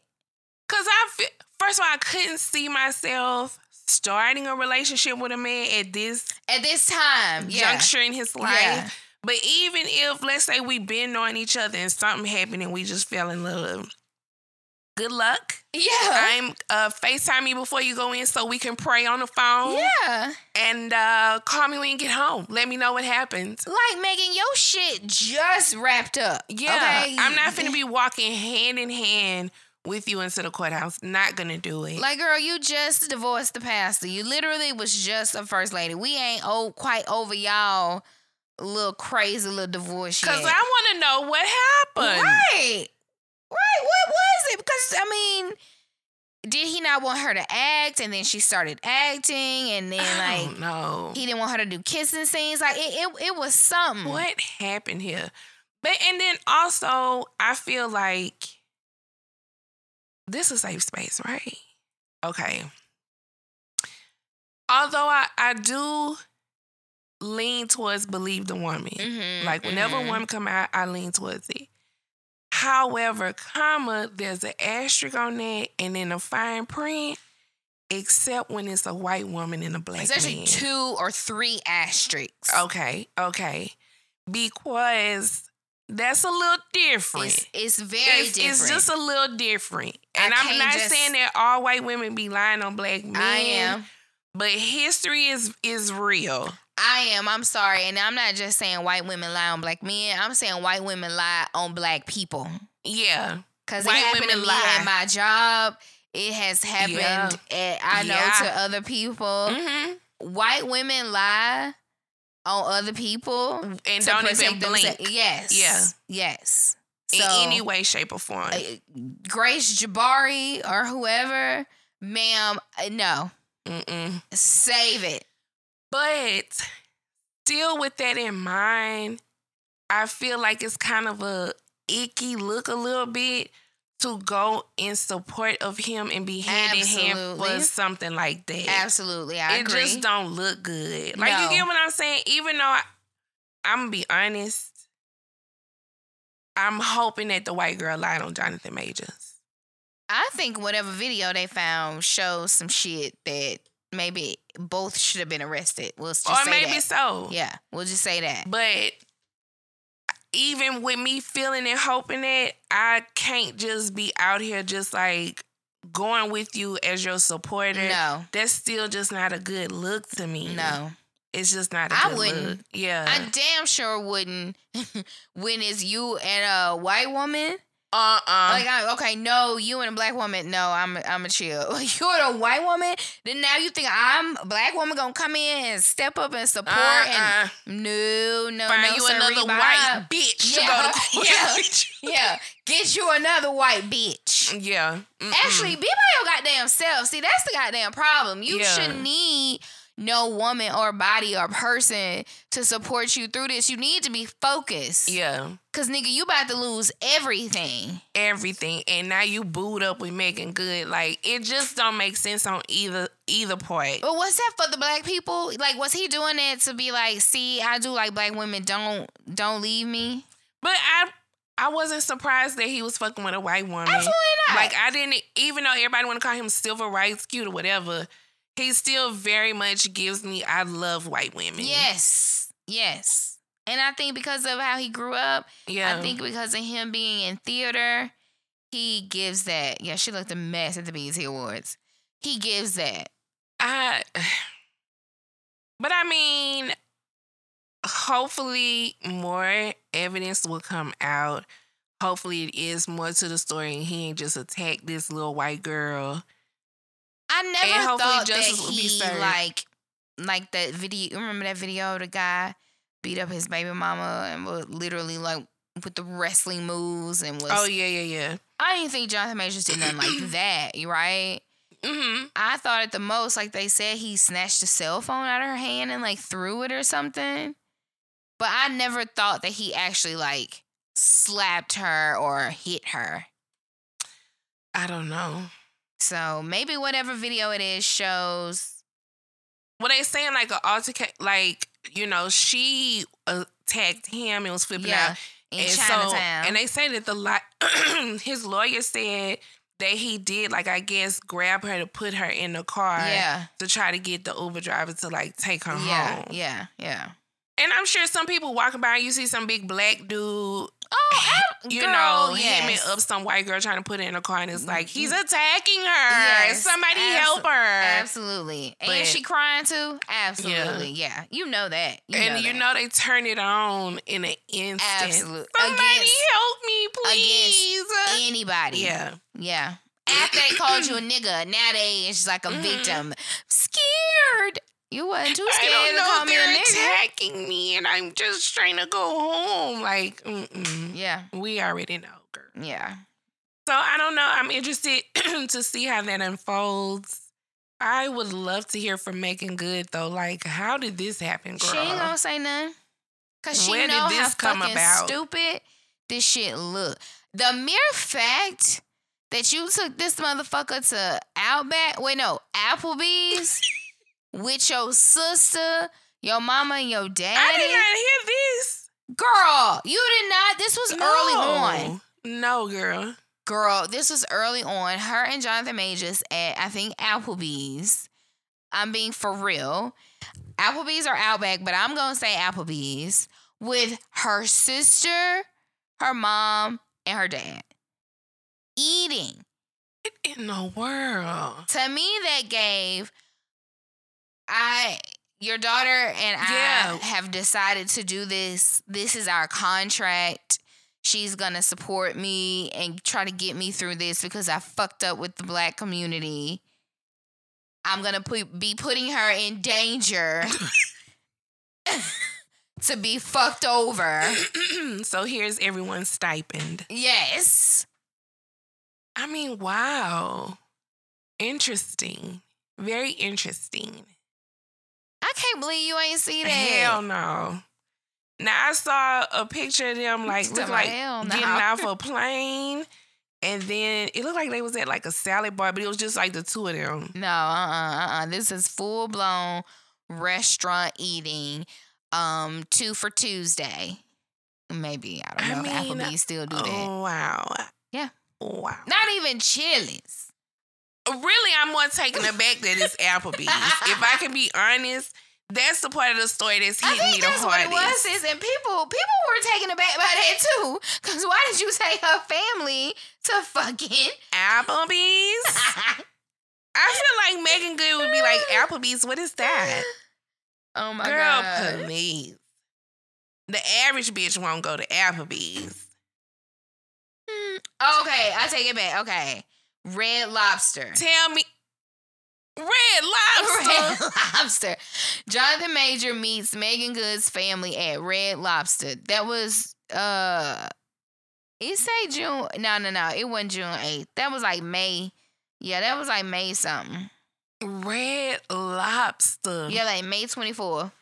Because I feel, first of all, I couldn't see myself starting a relationship with a man at this At this time, yeah. juncture in his life. Yeah. But even if, let's say, we've been knowing each other and something happened and we just fell in love, good luck. Yeah. I'm uh, FaceTime you before you go in so we can pray on the phone. Yeah. And uh, call me when you get home. Let me know what happens. Like Meagan, your shit just wrapped up. Yeah. Okay? I'm not going to be walking hand in hand with you into the courthouse. Not gonna do it. Like, girl, you just divorced the pastor. You literally was just a first lady. We ain't old, quite over y'all little crazy little divorce. Because I wanna know what happened. Right. Right. What was it? Because I mean, did he not want her to act, and then she started acting, and then I like don't he didn't want her to do kissing scenes. Like it, it, it was something. what happened here? But and then also I feel like this is a safe space, right? Okay. Although I, I do lean towards believe the woman. Mhm, Like whenever mhm. a woman come out, I lean towards it. However, comma, there's an asterisk on that and then a fine print, except when it's a white woman and a black It's actually man. two or three asterisks. Okay, okay. Because that's a little different. It's, it's very It's, different. it's just a little different. And I'm can't not just- saying that all white women be lying on black men. I am. But history is is real. I am. I'm sorry. And I'm not just saying white women lie on black men. I'm saying white women lie on black people. Yeah. Because it White happened to women me lie. at my job. It has happened at, I know Yeah. to other people. Mm-hmm. White women lie on other people. And don't even blink themselves. Yes. Yeah. Yes. in So, any way, shape, or form. uh, Grace Jabbari or whoever, ma'am, uh, no. Mm-mm. Save it. But still, with that in mind, I feel like it's kind of a icky look a little bit to go in support of him and be hand in hand for something like that. Absolutely. I it agree. just don't look good. Like No. you get what I'm saying? Even though I, I'm gonna be honest, I'm hoping that the white girl lied on Jonathan Majors. I think whatever video they found shows some shit that maybe both should have been arrested. We'll just or maybe that. so. Yeah, we'll just say that. But even with me feeling and hoping that, I can't just be out here just like going with you as your supporter. No, That's still just not a good look to me. no. It's just not a I. I wouldn't. look. Yeah. I damn sure wouldn't when it's you and a white woman. Uh-uh. Like, I, okay, no, you and a black woman. No, I'm I'm a chill. You're a white woman. Then now you think I'm a black woman gonna come in and step up and support uh-uh. and no, no, Find no, you sirree, another bye. white bitch to go Yeah, to court yeah. Yeah, get you another white bitch. Yeah. Mm-mm. Actually, be by your goddamn self. See, that's the goddamn problem. You Yeah. shouldn't need no woman or body or person to support you through this. You need to be focused. yeah, Cause nigga, you about to lose everything. everything, and now you booed up with Meagan Good. Like it just don't make sense on either either part. But what's that for the black people? Like, was he doing that to be like, see, I do like black women. Don't don't leave me. But I I wasn't surprised that he was fucking with a white woman. Absolutely not. Like I didn't even though everybody want to call him silver rights cute or whatever. He still very much gives me I love white women. yes, yes. And I think because of how he grew up, Yeah. I think because of him being in theater, he gives that. Yeah, she looked a mess at the BET Awards. He gives that. I But I mean hopefully more evidence will come out. hopefully it is more to the story and he ain't just attacked this little white girl. I And never hopefully thought that justice will be he served. like like that video. Remember that video? of The guy beat up his baby mama and was literally like with the wrestling moves and was. Oh yeah, yeah, yeah. I didn't think Jonathan Majors did nothing like that. Right? Mm-hmm. I thought at the most, like they said, he snatched a cell phone out of her hand and like threw it or something. But I never thought that he actually like slapped her or hit her. I don't know. So maybe whatever video it is shows. Well, they saying like an altercation, like you know, she uh, attacked him and was flipping Yeah, out. in and Chinatown. So, and they say that the li- his lawyer said that he did like I guess grab her to put her in the car yeah, to try to get the Uber driver to like take her yeah, home. yeah, yeah. And I'm sure some people walking by, you see some big black dude, Oh, you girl, know, yes. Mm-hmm. hemming up some white girl trying to put in a car, and it's like he's attacking her. Yes, Somebody abso- help her. Absolutely. But- and she crying too? Absolutely. Yeah. You know that. You and know you that. know they turn it on in an instant. Absolute- Somebody against- help me, please. anybody. yeah. Yeah. After they called you a nigga, now they it's just like a Mhm. victim. Scared. You wasn't too I scared to call me a nigga. attacking me, and I'm just trying to go home. Like, mm-mm. Yeah. we already know, girl. Yeah. So I don't know. I'm interested to see how that unfolds. I would love to hear from Meagan Good though. Like, how did this happen, girl? She ain't gonna say nothing. Cause she Where did know this how come fucking about? stupid this shit look. The mere fact that you took this motherfucker to Outback, wait no, Applebee's with your sister, your mama, and your daddy. I did not hear this. Girl, you did not. This was early on. No, girl. Girl, this was early on. Her and Jonathan Majors at I think Applebee's. I'm being for real. Applebee's or Outback, but I'm gonna say Applebee's with her sister, her mom, and her dad. Eating. What in the world? To me, that gave I your daughter and Yeah. I have decided to do this. This is our contract. She's gonna support me and try to get me through this because I fucked up with the black community. I'm gonna put, be putting her in danger to be fucked over. so here's everyone's stipend. Yes. I mean, wow. Interesting. Very interesting. I can't believe you ain't see that. Hell no. Now I saw a picture of them like look like no. getting off a plane, and then it looked like they was at like a salad bar, but it was just like the two of them. No, uh uh uh uh. This is full blown restaurant eating. Um, two for Tuesday. Maybe. I don't I know if mean, Applebee's still do that. Oh wow. Yeah. Wow. Not even Chili's. Really, I'm more taken aback that it's Applebee's. if I can be honest, that's the part of the story that's I hitting me think the that's what it hardest. was, is and people people were taken aback by that too. Cause why did you take her family to fucking Applebee's. I feel like Meagan Good would be like Applebee's. What is that? Oh my Girl, god. please. The average bitch won't go to Applebee's. Hmm. Okay, I take it back. Okay. Red lobster. Tell me, Red Lobster. Red Lobster. Jonathan Major meets Meagan Good's family at Red Lobster. That was uh it say June. No, no, no. It wasn't June 8th. That was like May. Yeah, that was like May something. Red Lobster. Yeah, like May 24th.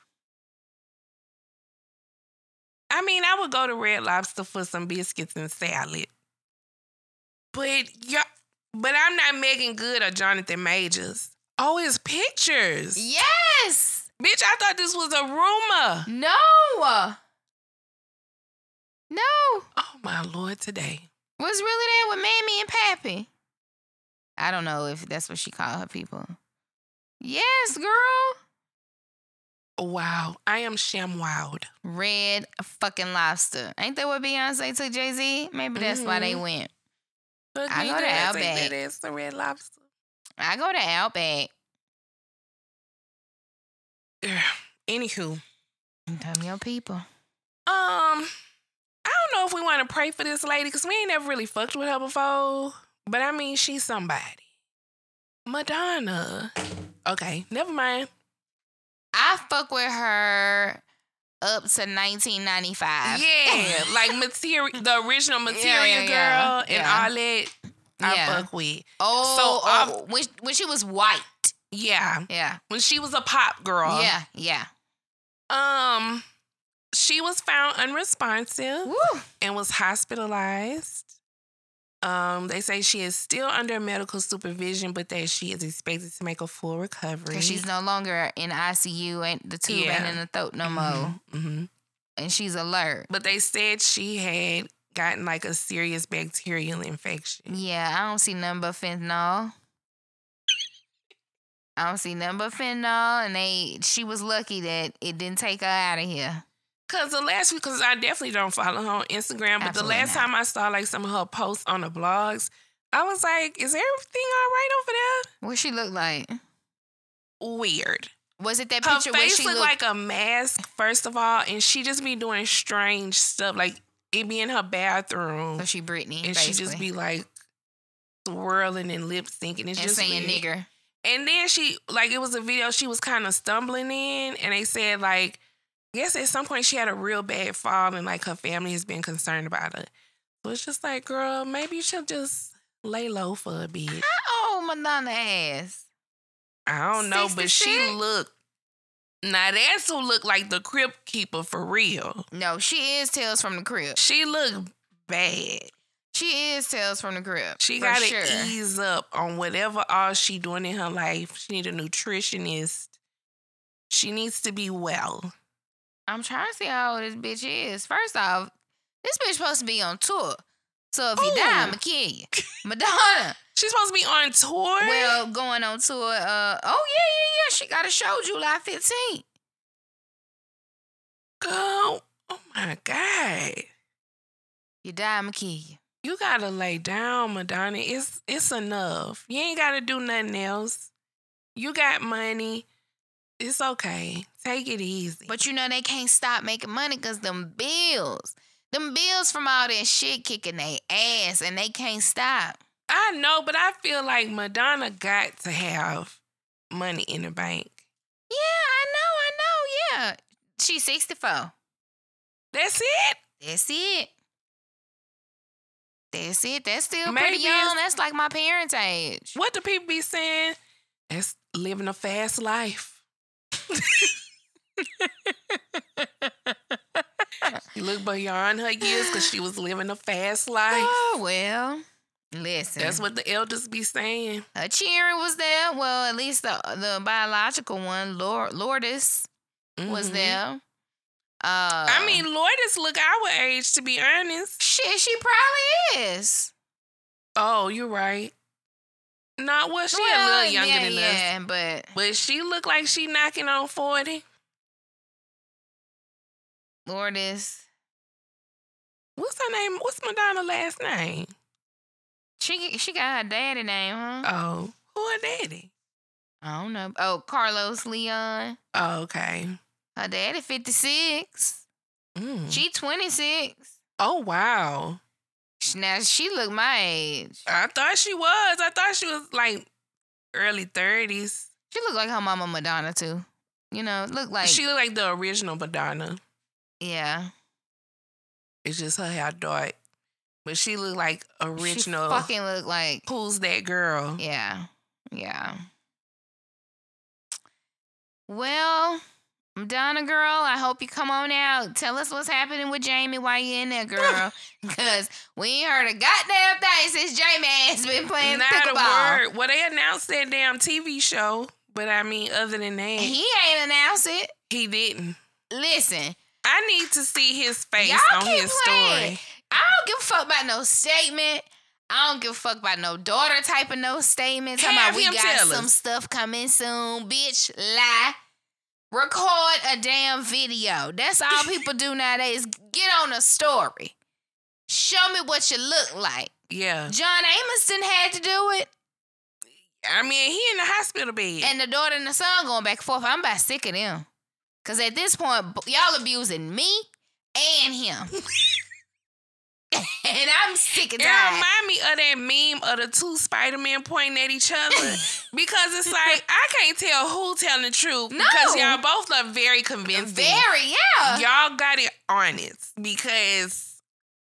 I mean, I would go to Red Lobster for some biscuits and salad. But yeah, but I'm not Meagan Good or Jonathan Majors. Oh, it's pictures. Yes. Bitch, I thought this was a rumor. No. No. Oh my lord, today. Was really there with Mammy and Pappy. I don't know if that's what she called her people. Yes, girl. Wow, I am sham wild. Red fucking lobster. Ain't that what Beyonce took Jay Z? Maybe that's why they Mhm. went. Look, I go to Outback. that is the Red Lobster. I go to Outback. Anywho, Tell me your people. um, I don't know know if we want to pray for this lady because we ain't never really fucked with her before. But I mean, she's somebody. Madonna. Okay, never mind. I fuck with her up to 1995. Yeah, like material, the original material yeah, girl yeah, and yeah. all that. I Yeah. fuck with. Oh, So, oh, when when she was white. Yeah, Yeah. when she was a pop girl. Yeah. Yeah. Um, she was found unresponsive Woo. and was hospitalized. Um, they say she is still under medical supervision, but that she is expected to make a full recovery. She's no longer in ICU, and the tube ain't in the throat no more, hmm and she's alert. But they said she had gotten like a serious bacterial infection. Yeah, I don't see nothing but fentanyl. I don't see nothing but fentanyl, and they she was lucky that it didn't take her out of here. Cause the last week, cause I definitely don't follow her on Instagram, but Absolutely the last not. time I saw like some of her posts on the blogs, I was like, "Is everything all right over there?" What she look like? Weird. Was it that Her picture where face she looked like a mask, first of all, and she just be doing strange stuff, like it be in her bathroom, so she Britney, and basically, she just be like swirling and lip syncing. It's and just saying weird. nigger. And then she like it was a video she was kind of stumbling in, and they said like, guess at some point she had a real bad fall, and like her family has been concerned about her. So it's just like, girl, maybe you should just lay low for a bit. How old Madonna ass? I don't know, but she 66? looked. Now that's who looked like the crib keeper for real. No, she is Tales from the Crib. She looked bad. She is Tales from the Crib. She got to sure. ease up on whatever all she doing in her life. She need a nutritionist. She needs to be well. I'm trying to see how old this bitch is. First off, this bitch supposed to be on tour. So if you die, I'ma kill you. Madonna. She's supposed to be on tour. Well, going on tour. Uh oh yeah, yeah, yeah. She got a show July 15th. Girl, oh my God. You die, I'ma kill you. You gotta lay down, Madonna. It's it's enough. You ain't gotta do nothing else. You got money. It's okay. Take it easy. But you know they can't stop making money because them bills. Them bills from all that shit kicking their ass and they can't stop. I know, but I feel like Madonna got to have money in the bank. Yeah, I know, I know, yeah. She's 64. That's it. That's it. That's it. That's still Maybe pretty young. That's like my parents' age. What do people be saying? That's living a fast life. she look beyond her years because she was living a fast life. Oh well. Listen. That's what the elders be saying. her cheering was there. Well, at least the the biological one, Lord Lourdes, was Mhm. there. Uh I mean, Lourdes look our age, to be honest. shit, she probably is. Oh, you're right. Not well, she a little younger yeah, than us. yeah, but But she look like she knocking on 40. Lourdes, What's her name? What's Madonna last name? she she got her daddy name, huh? Oh, who her daddy? I don't know. Oh, Carlos Leon. Oh, okay. Her daddy 56. Mm. She 26. oh, wow. Now she look my age. I thought she was. I thought she was like early 30s. She look like her mama Madonna too. You know, look like she looked like the original Madonna. Yeah. It's just her hair dark. But she looked like original. She fucking look like Who's that girl? yeah, yeah. Well, Madonna girl, I hope you come on out. Tell us what's happening with Jamie while you in there, girl. Cause we ain't heard a goddamn thing since Jamie has been playing Not pickleball. a word. Well, they announced that damn TV show. But I mean, other than that, he, ain't announced it. He didn't. Listen, I need to see his face Y'all on keep his playing. story. I don't give a fuck about no statement. I don't give a fuck about no daughter type of no statement. Talking about we got some us. stuff coming soon. Bitch, lie. Record a damn video. That's all people do nowadays. Get on a story. Show me what you look like. Yeah. John Amoson had to do it. I mean, he in the hospital bed. And the daughter and the son going back and forth. I'm about sick of them. Cause at this point, y'all abusing me and him. and I'm sick and It remind me of that meme of the two Spider Men pointing at each other because it's like I can't tell who telling the truth because y'all both look very convincing. Very, yeah. y'all got it honest because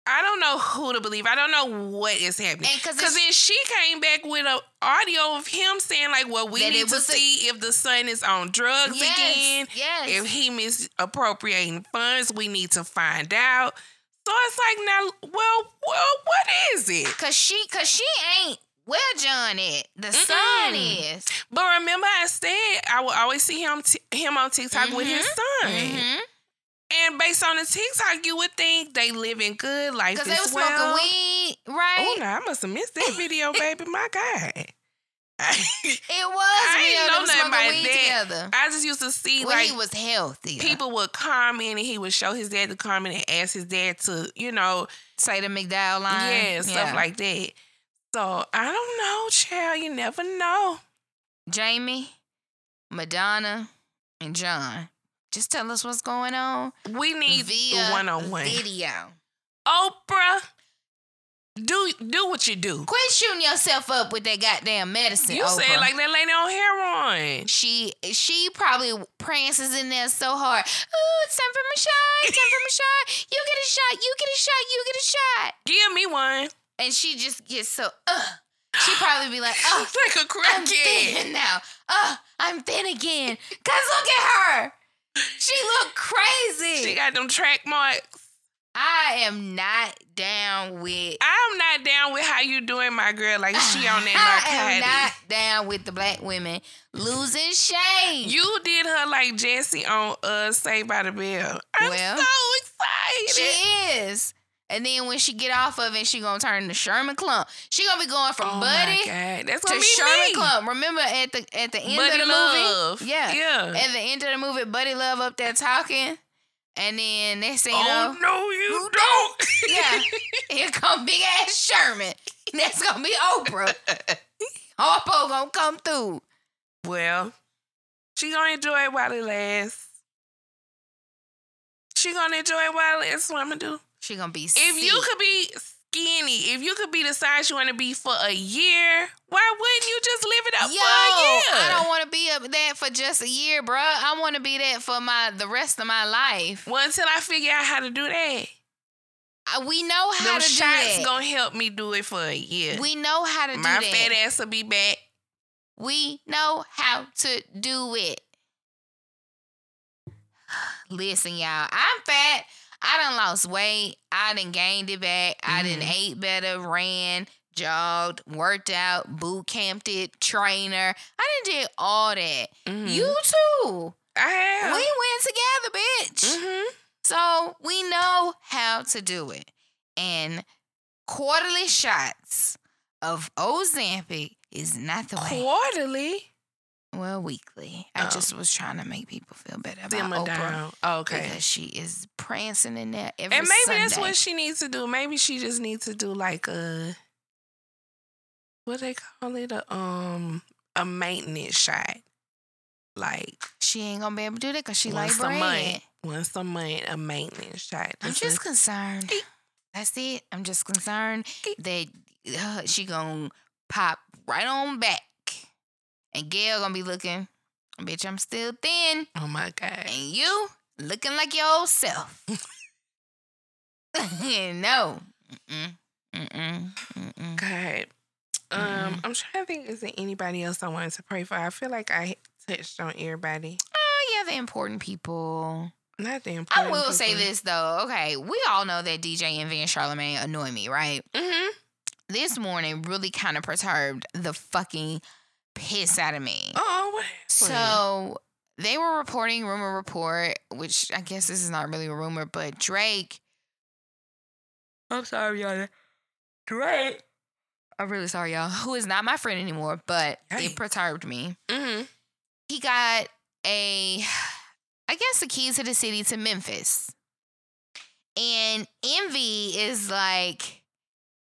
I don't know who to believe. I don't know what is happening. 'cause Because then she came back with a audio of him saying like, "Well, we need to a- see if the son is on drugs Yes, again. yes. If he misappropriating funds, we need to find out." So it's like now, well, well, what is it? Cause she, cause she ain't where John at. The son Mm-mm. is. But remember, I said I would always see him t- him on TikTok with his son. Mhm. And based on the TikTok, you would think they living good life Cause as they was well. smoking weed, right? Oh, no, I must have missed that video, baby. My God. It was. I ain't know nothing about that. together. I just used to see When like he was healthy. people would comment and he would show his dad to comment and ask his dad to, you know, say the McDowell line. yeah, stuff like that. So I don't know, child. You never know. Jamie, Madonna, and John. Just tell us what's going on We need via one on one. video. Oprah, do do what you do. Quit shooting yourself up with that goddamn medicine. You Oprah. said like that lady on heroin. she she probably prances in there so hard. Ooh, it's time for my shot. It's time for my shot. You get a shot. You get a shot. You get a shot. Give me one. And she just gets so. Uh, she probably be like, oh, It's like a I'm crackhead. thin now. Uh, I'm thin again. Cause look at her. She look crazy. She got them track marks. I am not down with. I'm not down with how you doing, my girl. Like she on that. I am not down with the black women losing shame. You did her like Jesse on uh Saved by the Bell. I'm Well, so she is. And then when she get off of it, she gonna turn to Sherman Clump. She gonna be going from oh Buddy. That's to Sherman me. Clump. Remember at the at the end Buddy of the Love. movie? Yeah. Yeah. At the end of the movie, Buddy Love up there talking. And then next thing you oh, know, oh no, you don't. Yeah. Here come big ass Sherman. That's gonna be Oprah. Harpo gonna come through. well, she gonna enjoy it while it lasts. She gonna enjoy it while it lasts. What I'm gonna do? She gonna be If you could be skinny, if you could be the size you want to be for a year, why wouldn't you just live it up Yo, for a year? I don't want to be up that for just a year, bro. I want to be that for my the rest of my life. Well, until I figure out how to do that. We know how Them to do shots that. gonna help me do it for a year. we know how to do that. My fat ass will be back. We know how to do it. Listen, y'all, I'm fat. I done lost weight. I done gained it back. I done Mhm. ate better, ran, jogged, worked out, boot camped it, trainer. I done did all that. Mhm. You too. I have. We went together, bitch. Mm-hmm. So we know how to do it. And quarterly shots of Ozempic is not the way. Quarterly. Well, weekly. I Oh. just was trying to make people feel better about Dimmer Oprah down. Okay. because she is prancing in there every And maybe Sunday. that's what she needs to do. Maybe she just needs to do like a what they call it a um a maintenance shot, like she ain't gonna be able to do that because she like once a bread. month. Once a month, a maintenance shot. I'm Just concerned. That's it. I'm just concerned that uh, she gonna pop right on back, and Gayle gonna be looking, bitch. I'm still thin, oh my god. and you looking like your old self. no. Mm-mm. Mm-mm. Mm-mm. God. Um. I'm trying to think. Is there anybody else I wanted to pray for? I feel like I touched on everybody. Oh yeah, the important people. Not the important I will say this though. Okay, we all know that DJ Envy and Charlemagne annoy me, right? Mm-hmm. This morning really kind of perturbed the fucking piss out of me. Oh, what? So they were reporting rumor report, which I guess this is not really a rumor, but Drake. I'm sorry, y'all. Drake. I'm really sorry, y'all. Who is not my friend anymore, but Hey. it perturbed me. Mm-hmm. He got a, I guess, the keys to the city to Memphis. And Envy is like,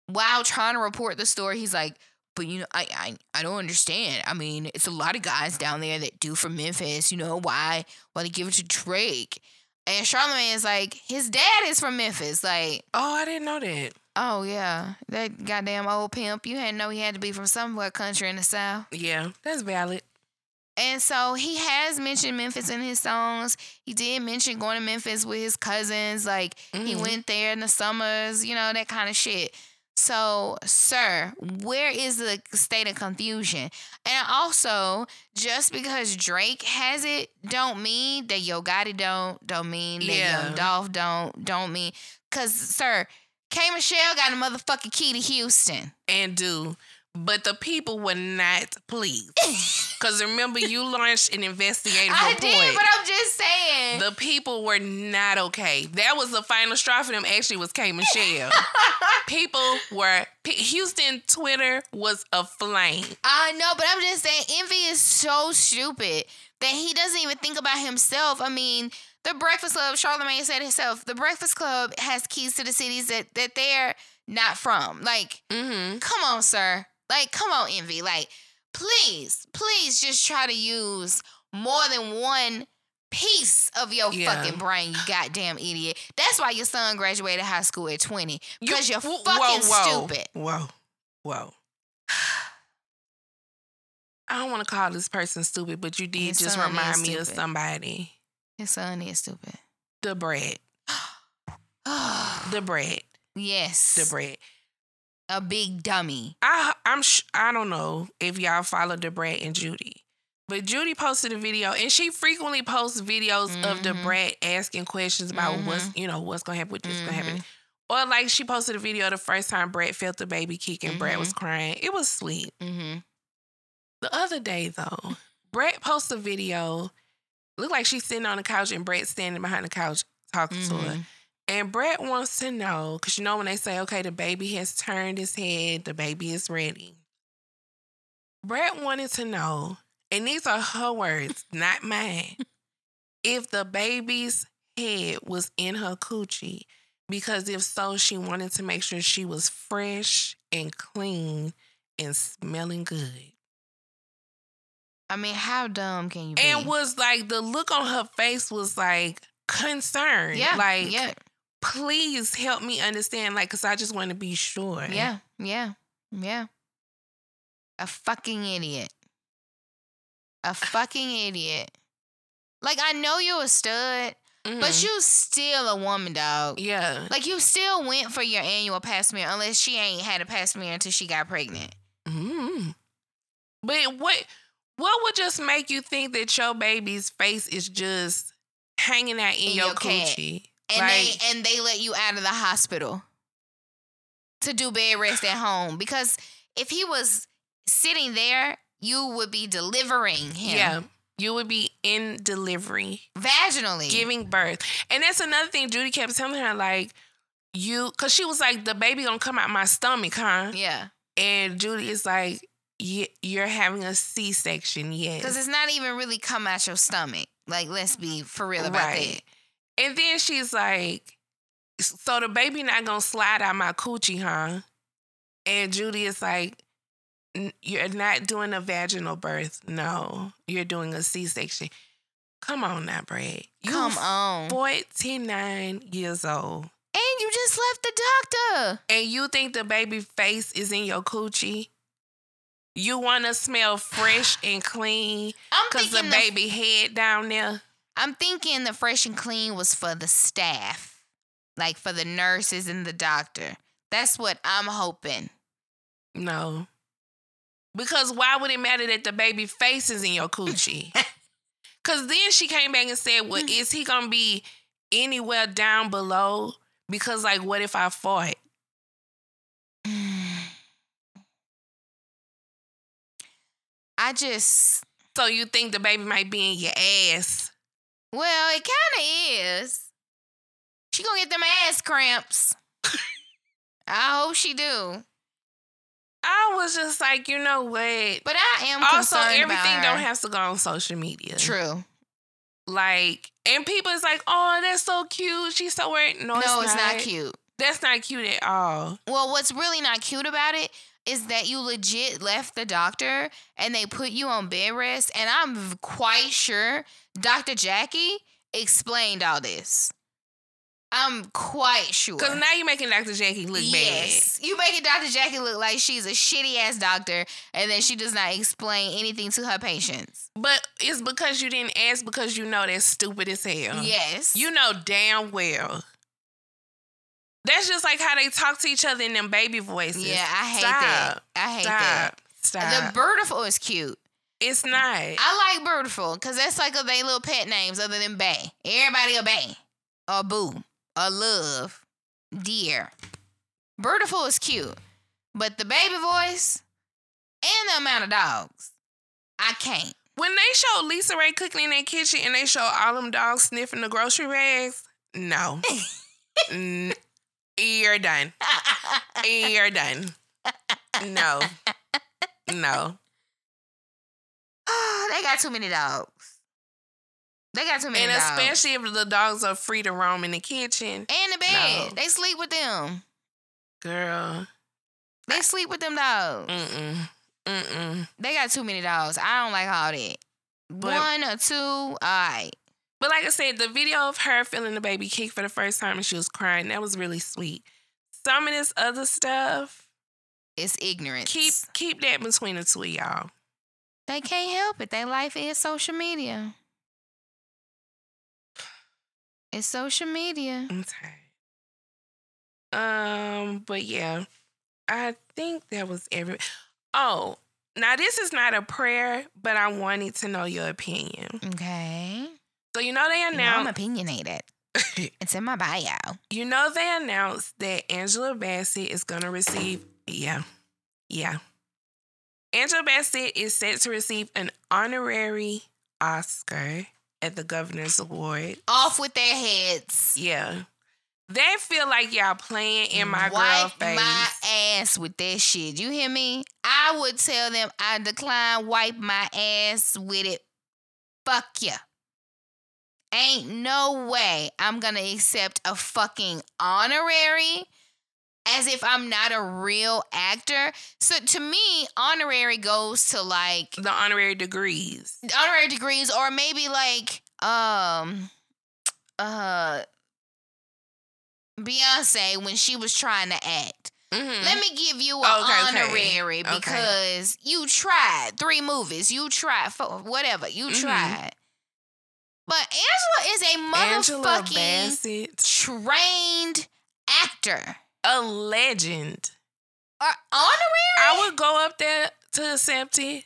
while trying to report the story, he's like, but you know, I, I I don't understand. I mean, it's a lot of guys down there that do from Memphis. You know why? Why they give it to Drake? And Charlemagne is like, his dad is from Memphis. Like, Oh, I didn't know that. Oh yeah, that goddamn old pimp. You had to know he had to be from somewhere country in the south. Yeah, that's valid. And so he has mentioned Memphis in his songs. He did mention going to Memphis with his cousins. Like he Mhm. went there in the summers, you know, that kind of shit. So, sir, where is the state of confusion? And also, just because Drake has it, don't mean that Yo Gotti don't, don't mean that Yeah. Young Dolph don't, don't mean. Cause, sir, K Michelle got a motherfucking key to Houston. And do. But the people were not pleased. Because remember, you launched an investigative I report. did, but I'm just saying. the people were not okay. That was the final straw for them. Actually, was K Michelle. people were Houston Twitter was aflame. I know, but I'm just saying, Envy is so stupid that he doesn't even think about himself. I mean, the Breakfast Club, Charlemagne said himself, the Breakfast Club has keys to the cities that, that they're not from. Like, Mm-hmm. come on, sir. Like, come on, Envy. Like, please, please just try to use more than one piece of your Yeah. fucking brain, you goddamn idiot. That's why your son graduated high school at 20. Because you, are fucking whoa, whoa, stupid. Whoa, whoa. I don't want to call this person stupid, but you did His just remind me of somebody. His son is stupid. The bread. The bread. yes. The bread. A big dummy. I I'm sh- I don't know if y'all follow Da Brat and Judy, but Judy posted a video, and she frequently posts videos of Mhm. Da Brat asking questions about Mhm. what's you know what's gonna happen with this gonna happen, Mhm. or like she posted a video the first time Brat felt the baby kick and Mm-hmm. was crying. It was sweet. Mm-hmm. The other day though, Brat posted a video. Looked like she's sitting on the couch and Brat standing behind the couch talking to her. And Brat wants to know, because you know when they say, okay, the baby has turned his head, the baby is ready. Brat wanted to know, and these are her words, not mine, if the baby's head was in her coochie. Because if so, she wanted to make sure she was fresh and clean and smelling good. I mean, how dumb can you be? And was like, the look on her face was like concerned. yeah, Like, yeah, please help me understand, like, cause I just want to be sure. yeah, yeah, yeah. A fucking idiot. A fucking idiot. Like I know you a stud, Mhm. but you still a woman, dog. yeah, Like you still went for your annual pap smear, unless she ain't had a pap smear until she got pregnant. mm But what what would just make you think that your baby's face is just hanging out in, In your, your coochie? And they and they let you out of the hospital to do bed rest at home because if he was sitting there you would be delivering him yeah, you would be in delivery, vaginally giving birth, and that's another thing. Judy kept telling her, like, you, cause she was like, the baby gonna come out my stomach, huh? yeah And Judy is like, "Ye- you're having a C section, yes. because it's not even really come out your stomach like let's be for real about Right. And then she's like, so the baby not gonna slide out my coochie, huh? And Judy is like, you're not doing a vaginal birth. No, you're doing a C-section. Come on now, Brat. You come on 49 years old. and you just left the doctor And you think the baby face is in your coochie? You want to smell fresh and clean i'm because the thinking the, baby head down there? I'm thinking the fresh and clean was for the staff like for the nurses and the doctor that's what i'm hoping No. Because why would it matter that the baby face is in your coochie? Because then she came back and said, Well, is he going to be anywhere down below? Because, like, what if I fought? I just, So you think the baby might be in your ass? Well, it kind of is. She gonna get them ass cramps. I hope she do. I was just like, you know what? But I am Also, everything don't have to go on social media. True. Like, and people is like, oh, that's so cute. She's so weird. No, No, it's, it's not cute. That's not cute at all. Well, what's really not cute about it is that you legit left the doctor and they put you on bed rest. And I'm quite sure Dr. Jackie explained all this. I'm quite sure. Because now you're making Dr. Jackie look bad. yes, you making Dr. Jackie look like she's a shitty ass doctor, and then she does not explain anything to her patients. But it's because you didn't ask because you know that's stupid as hell. Yes, You know damn well. That's just like how they talk to each other in them baby voices. Yeah, I hate Stop. that. I hate that. Stop. Stop. The Birdiful oh, is cute. It's not. I like Birdiful because that's like a they little pet names other than Bay. Everybody a Bay a Boo a Love, Dear. Birdiful is cute, but the baby voice and the amount of dogs, I can't. when they show Lisa Ray cooking in that kitchen and they show all them dogs sniffing the grocery bags, no. N- you're done. You're done. No. No. Oh, they got too many dogs. They got too many And dogs. especially if the dogs are free to roam in the kitchen. and the bed. No. They sleep with them. Girl. They sleep with them dogs. Mm-mm. Mm-mm. They got too many dogs. I don't like all that. But- One or two, all right. But like I said, the video of her feeling the baby kick for the first time and she was crying, that was really sweet. Some of this other stuff, It's ignorance. keep keep that between the two of y'all. They can't help it. Their life is social media. It's social media. I'm tired. Um, but yeah, I think that was every. Oh, now this is not a prayer, but I wanted to know your opinion. Okay. So you know they You know, I'm announced, opinionated. It's in my bio. you know they announced that Angela Bassett is gonna receive. Yeah, yeah. Angela Bassett is set to receive an honorary Oscar at the Governor's Award. Off with their heads. Yeah. They feel like y'all playing in my girl Wipe face. my ass with that shit. You hear me? I would tell them I decline wipe my ass with it. Fuck ya. Ain't no way I'm gonna accept a fucking honorary as if I'm not a real actor. So to me, honorary goes to like the honorary degrees. honorary degrees or maybe like um uh Beyonce when she was trying to act. Mhm. Let me give you an Okay, okay. honorary Okay. because you tried three movies. You tried four, whatever. You Mhm. tried. But Angela is a motherfucking trained actor. A legend. Or honorary? I would go up there to accept it.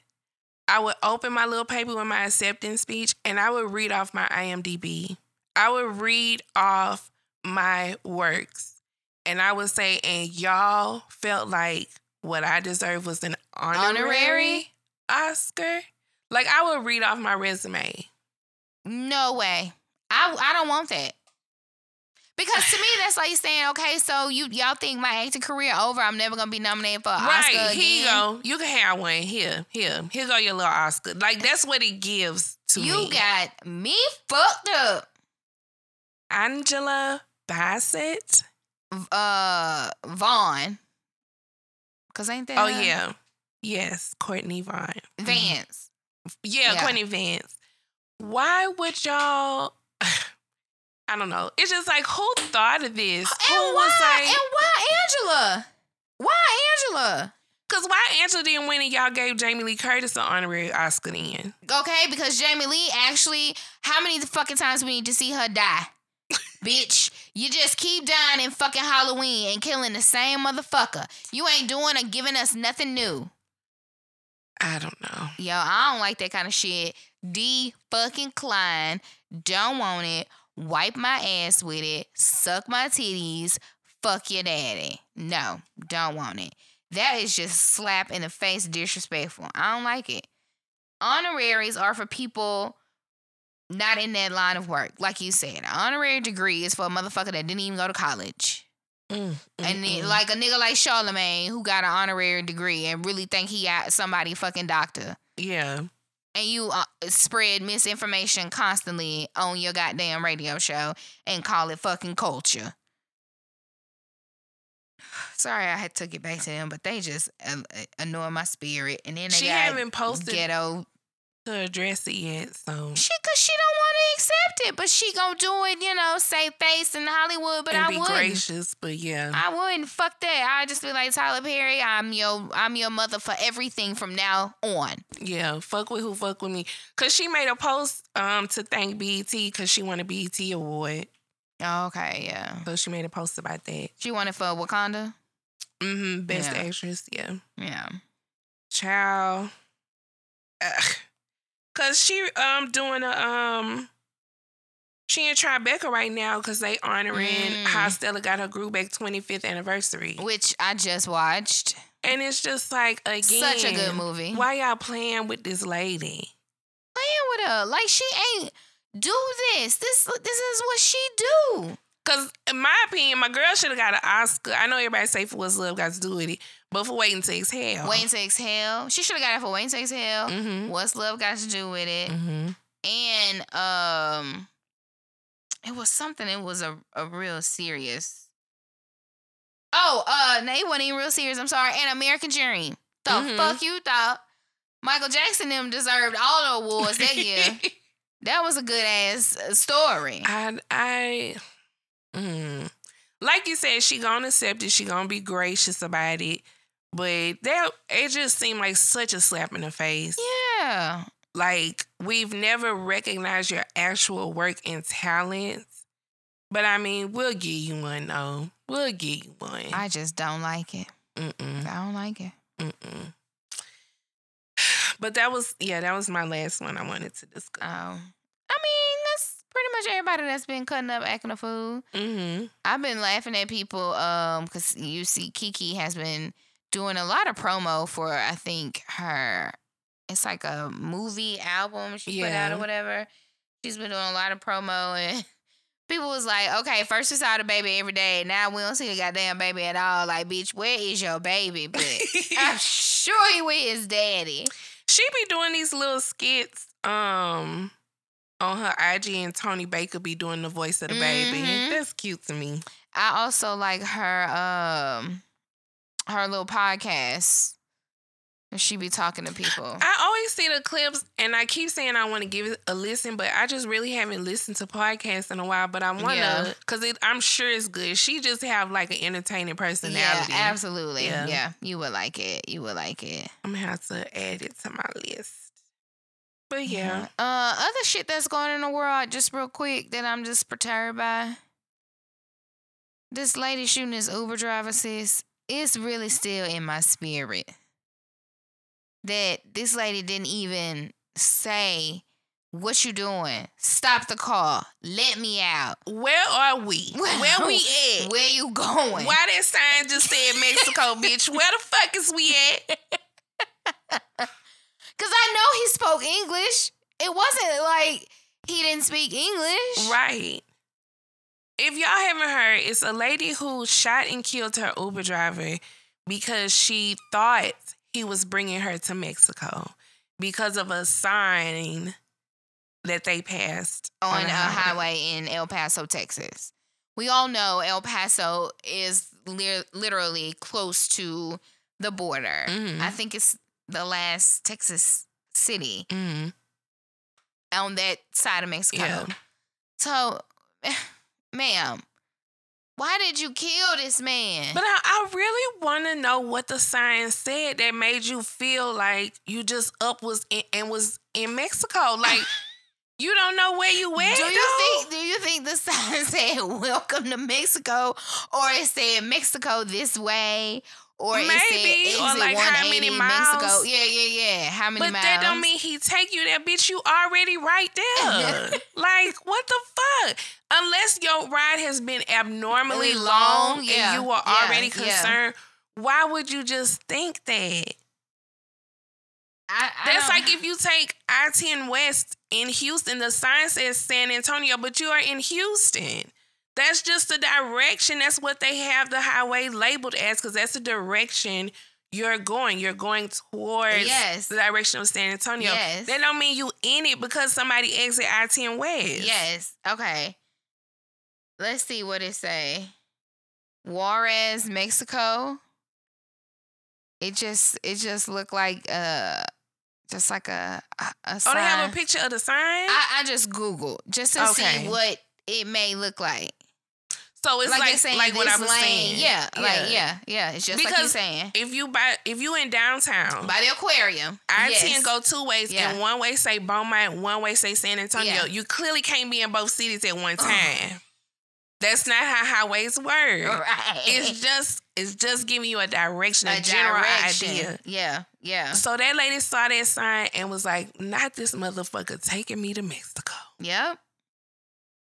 I would open my little paper with my acceptance speech and I would read off my IMDb. I would read off my works. And I would say, and y'all felt like what I deserved was an honorary, Honorary? Oscar. Like I would read off my resume. No way. I I don't want that. Because to me, that's like saying, okay, so you y'all think my acting career over? I'm never gonna be nominated for an Right, Oscar here you go. You can have one. Here, here. Here go your little Oscar. Like that's what it gives to You me. got me fucked up. Angela Bassett. Uh, Vaughn. Cause ain't that Oh her? yeah. Yes, Courtney Vaughn. Vance. Yeah, Yeah. Courtney Vance. Why would y'all I don't know. It's just like who thought of this? And who why? was like and why Angela? Why Angela? Cause why Angela didn't win and y'all gave Jamie Lee Curtis an honorary Oscar then? Okay, because Jamie Lee actually, how many fucking times we need to see her die? Bitch, you just keep dying in fucking Halloween and killing the same motherfucker. You ain't doing or giving us nothing new. I don't know. Yo, I don't like that kind of shit. D fucking Klein, don't want it. Wipe my ass with it. Suck my titties. Fuck your daddy. No, don't want it. That is just slap in the face disrespectful. I don't like it. Honoraries are for people not in that line of work. Like you said, an honorary degree is for a motherfucker that didn't even go to college. Mm, And then, mm-mm. like a nigga like Charlemagne who got an honorary degree and really think he got somebody fucking doctor yeah. And you uh, spread misinformation constantly on your goddamn radio show and call it fucking culture. Sorry, I had took it back to them, but they just uh, annoy my spirit. And then they She got haven't posted ghetto to address it yet. So She cause she don't want to accept it, but she gonna do it, you know, save face in Hollywood. But and I be wouldn't. gracious, but yeah. I wouldn't. Fuck that. I just be like Tyler Perry. I'm your I'm your mother for everything from now on. Yeah, fuck with who fuck with me. Cause she made a post um to thank BET because she won a BET award. Oh, okay, yeah. So she made a post about that. She won it for Wakanda. Mm-hmm. Best Yeah. actress, yeah. Yeah. Child. Ugh. Cause she um doing a um she in Tribeca right now because they honoring Mm. how Stella got her group back 25th anniversary. Which I just watched. And it's just like again Such a good movie. Why y'all playing with this lady? Playing with her like she ain't do this. This this is what she do. Cause in my opinion, my girl should have got an Oscar. I know everybody say for what's love got to do with it, but for waiting to exhale. Waiting to exhale. She should have got it for waiting to exhale. Mm-hmm. What's love got to do with it? Mm-hmm. and um it was something it was a, a real serious oh uh no it wasn't even real serious i'm sorry and american dream the Mhm. fuck you thought michael jackson them deserved all the awards that year that was a good ass uh, story I I mm, like you said, she gonna accept it. She gonna be gracious about it. But that it just seemed like such a slap in the face. yeah Like we've never recognized your actual work and talents. But I mean, we'll give you one though. We'll give you one. i just don't like it Mm-mm, i don't like it mm-mm. But that was yeah, that was my last one I wanted to discuss. oh i mean that's pretty much everybody that's been cutting up acting a fool Mm-hmm. I've been laughing at people um because you see Keke has been doing a lot of promo for I think her it's like a movie album she put out or whatever. She's been doing a lot of promo and people was like, okay, first we saw the baby every day, now we don't see the goddamn baby at all. Like, bitch, where is your baby? But I'm sure he with his daddy. She be doing these little skits um on her IG and Tony Baker be doing the voice of the baby. Mhm. That's cute to me. I also like her um her little podcast. where She be talking to people. I always see the clips and I keep saying I want to give it a listen, but I just really haven't listened to podcasts in a while. But I want to Yeah. because I'm sure it's good. She just have like an entertaining personality. Yeah, absolutely. Yeah. Yeah. you would like it. You would like it. I'm gonna have to add it to my list. But yeah, Uh, other shit that's going on in the world, just real quick, that I'm just perturbed by. This lady shooting this Uber driver, sis, it's really still in my spirit that this lady didn't even say, "What you doing? Stop the car. Let me out. where are we? Where we at? Where you going?" Why that sign just said Mexico, bitch? Where the fuck is we at? Cause I know he spoke English. It wasn't like he didn't speak English. Right. If y'all haven't heard, it's a lady who shot and killed her Uber driver because she thought he was bringing her to Mexico because of a sign that they passed on the a highway in El Paso, Texas. We all know El Paso is li- literally close to the border. Mhm. I think it's the last Texas city Mhm. on that side of Mexico. Yeah. So, ma'am, why did you kill this man? But I, I really want to know what the sign said that made you feel like you just up was in, and was in Mexico. Like you don't know where you went. do you think do you think the sign said welcome to Mexico or it said Mexico this way or it Maybe, said or like how 180 many Mexico? miles? Yeah, yeah, yeah. How many miles? But miles? that don't mean he take you there, bitch. You already right there. like what the fuck? Unless your ride has been abnormally long, long, yeah, and you are yeah, already yeah. concerned, why would you just think that? I, I That's like if you take I 10 West in Houston, the sign says San Antonio, but you are in Houston. That's just the direction. That's what they have the highway labeled as because that's the direction you're going. You're going towards Yes. the direction of San Antonio. Yes. That don't mean you in it because somebody exit I 10 West. Yes. Okay. Let's see what it say. Juarez, Mexico. It just it just looked like uh Just like a a, a Oh, they have a picture of the sign. I, I just Googled just to Okay. see what it may look like. So it's like, like saying like what I was lane. saying. Yeah, like yeah, yeah. It's just like Because saying. If you buy, if you in downtown, By the aquarium. I yes. ten go two ways, Yeah. and one way say Beaumont, one way say San Antonio. Yeah. You clearly can't be in both cities at one time. That's not how highways work. Right. It's just it's just giving you a direction, a, a general direction. idea. Yeah, yeah, So that lady saw that sign and was like, "Not this motherfucker taking me to Mexico," yep.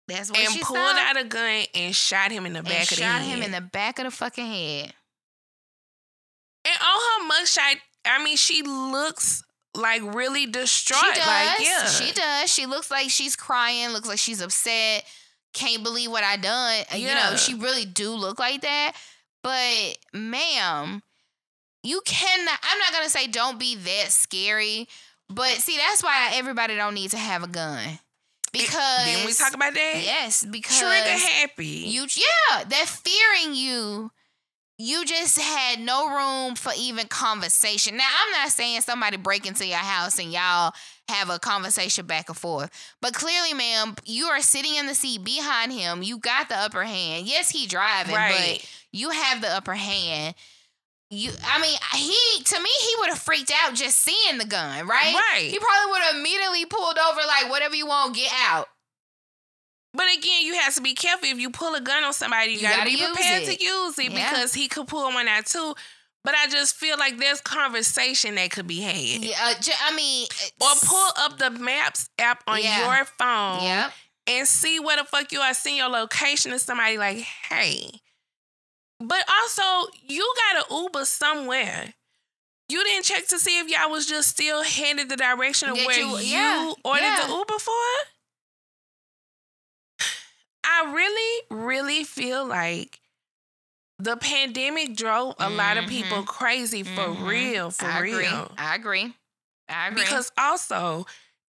That's what and she pulled saw. out a gun and shot him in the and back of the shot head. him in the back of the fucking head. And on her mugshot, I mean, she looks like really distraught. She does. Like, yeah, She does. She looks like she's crying. Looks like she's upset. Can't believe what I done. Uh, You know, she really do look like that. But, ma'am, you cannot. I'm not gonna say don't be that scary. But see, that's why everybody don't need to have a gun because Then we talk about that. yes, because trigger happy. you yeah, they're fearing you. You just had no room for even conversation. Now, I'm not saying somebody break into your house and y'all have a conversation back and forth. But clearly, ma'am, you are sitting in the seat behind him. You got the upper hand. Yes, he driving, Right. but you have the upper hand. You I mean, he to me he would have freaked out just seeing the gun, right? Right. He probably would have immediately pulled over like whatever you want, get out. But again, you have to be careful. If you pull a gun on somebody, you, You gotta, gotta be prepared to use it Yeah. because he could pull one out too. But I just feel like there's conversation that could be had. Yeah, uh, I mean, Or pull up the maps app on Yeah. your phone Yep. and see where the fuck you are. Seeing your location to somebody like, hey. But also, you got an Uber somewhere. You didn't check to see if y'all was just still headed the direction of That where you- you, yeah, ordered yeah. the Uber for? I really, really feel like the pandemic drove a lot of people crazy for Mhm. real, for I real. Agree. I agree. I agree. Because also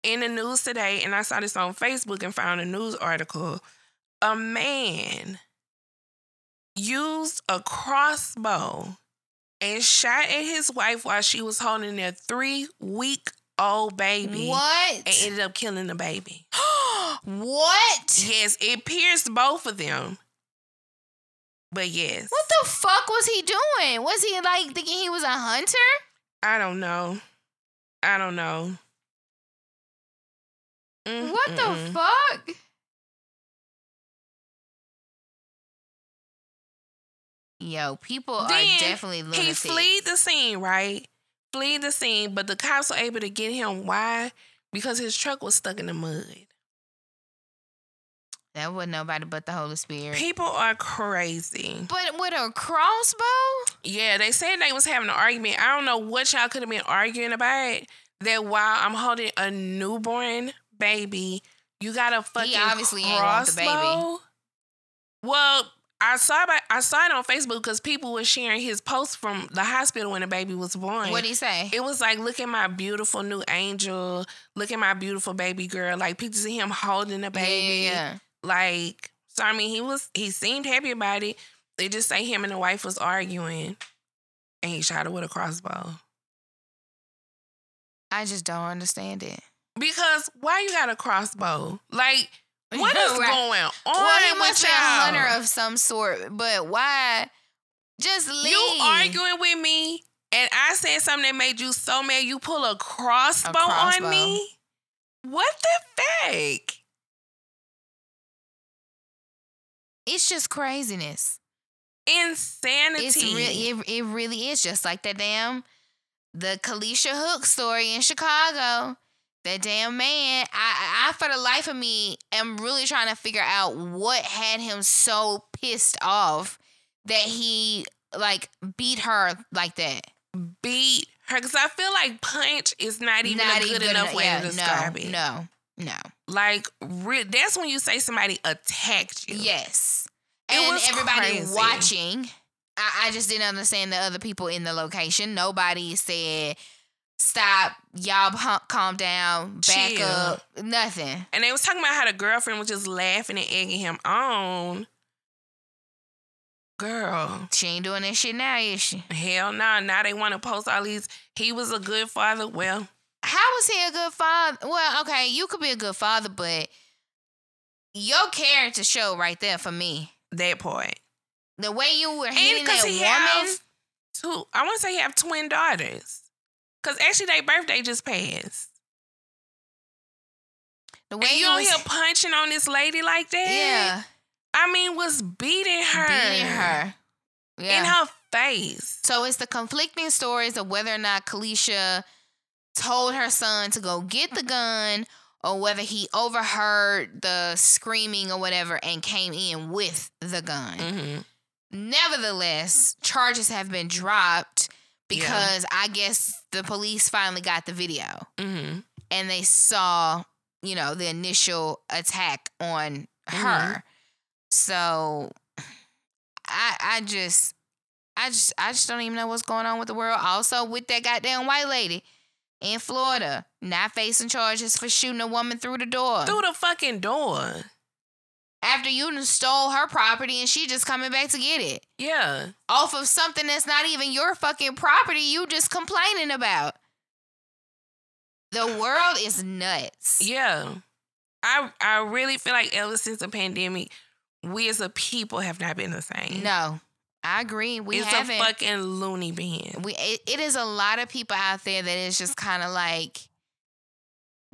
in the news today, and I saw this on Facebook and found a news article, a man used a crossbow and shot at his wife while she was holding their three week old baby. what? And ended up killing the baby. what? Yes, it pierced both of them. But yes. What the fuck was he doing? Was he like thinking he was a hunter? I don't know. I don't know. Mm, What the fuck? Yo, people are Then definitely He lunatic. fled the scene, right? Fled the scene, but the cops were able to get him. Why? Because his truck was stuck in the mud. That wasn't nobody but the Holy Spirit. People are crazy. But with a crossbow? Yeah, they said they was having an argument. I don't know what y'all could have been arguing about. That while I'm holding a newborn baby, you got a fucking obviously ain't crossbow. want the baby. Well, I saw about, I saw it on Facebook because people were sharing his post from the hospital when the baby was born. What did he say? It was like, look at my beautiful new angel. Look at my beautiful baby girl. Like pictures of him holding the baby. Yeah. Like, so I mean, he was he seemed happy about it. They just say him and the wife was arguing, and he shot her with a crossbow. I just don't understand it. Because why you got a crossbow? Like, what is Right. going on Well, he must be a hunter of some sort, but why? Just leave. You arguing with me, and I said something that made you so mad. You pull a crossbow, crossbow. on me. What the fuck? It's just craziness. Insanity. It's really, it, it really is just like that damn the Kalisha Hook story in Chicago. That damn man, I, I for the life of me am really trying to figure out what had him so pissed off that he like beat her like that. beat her because I feel like punch is not even Not a even good enough way yeah, to describe no, it. No, no. Like re- that's when you say somebody attacked you. Yes. It and everybody crazy. watching, I, I just didn't understand the other people in the location. Nobody said, stop, y'all calm down, back Chill. up, nothing. And they was talking about how the girlfriend was just laughing and egging him on. Girl, She ain't doing that shit now, is she? hell no. Now they want to post all these. He was a good father. Well, how was he a good father? Well, okay, you could be a good father, but your character show right there for me. That part. The way you were And hitting because that he woman. have two, I want to say he have twin daughters. Cause actually, their birthday just passed. the way And you don't was hear punching on this lady like that. yeah, I mean, was beating her, beating her. Yeah. in her face. So it's the conflicting stories of whether or not Kalisha told her son to go get the gun or whether he overheard the screaming or whatever and came in with the gun. Mm-hmm. Nevertheless, charges have been dropped Yeah. because I guess the police finally got the video Mm-hmm. and they saw, you know, the initial attack on Mm-hmm. her. So I I just I just I just don't even know what's going on with the world. Also with that goddamn white lady in Florida, not facing charges for shooting a woman through the door. Through the fucking door. After you stole her property and she just coming back to get it. Yeah. Off of something that's not even your fucking property, you just complaining about. The world is nuts. Yeah. I I really feel like ever since the pandemic, we as a people have not been the same. No, I agree. We it's haven't. a fucking loony bin. we it, it is a lot of people out there that is just kind of like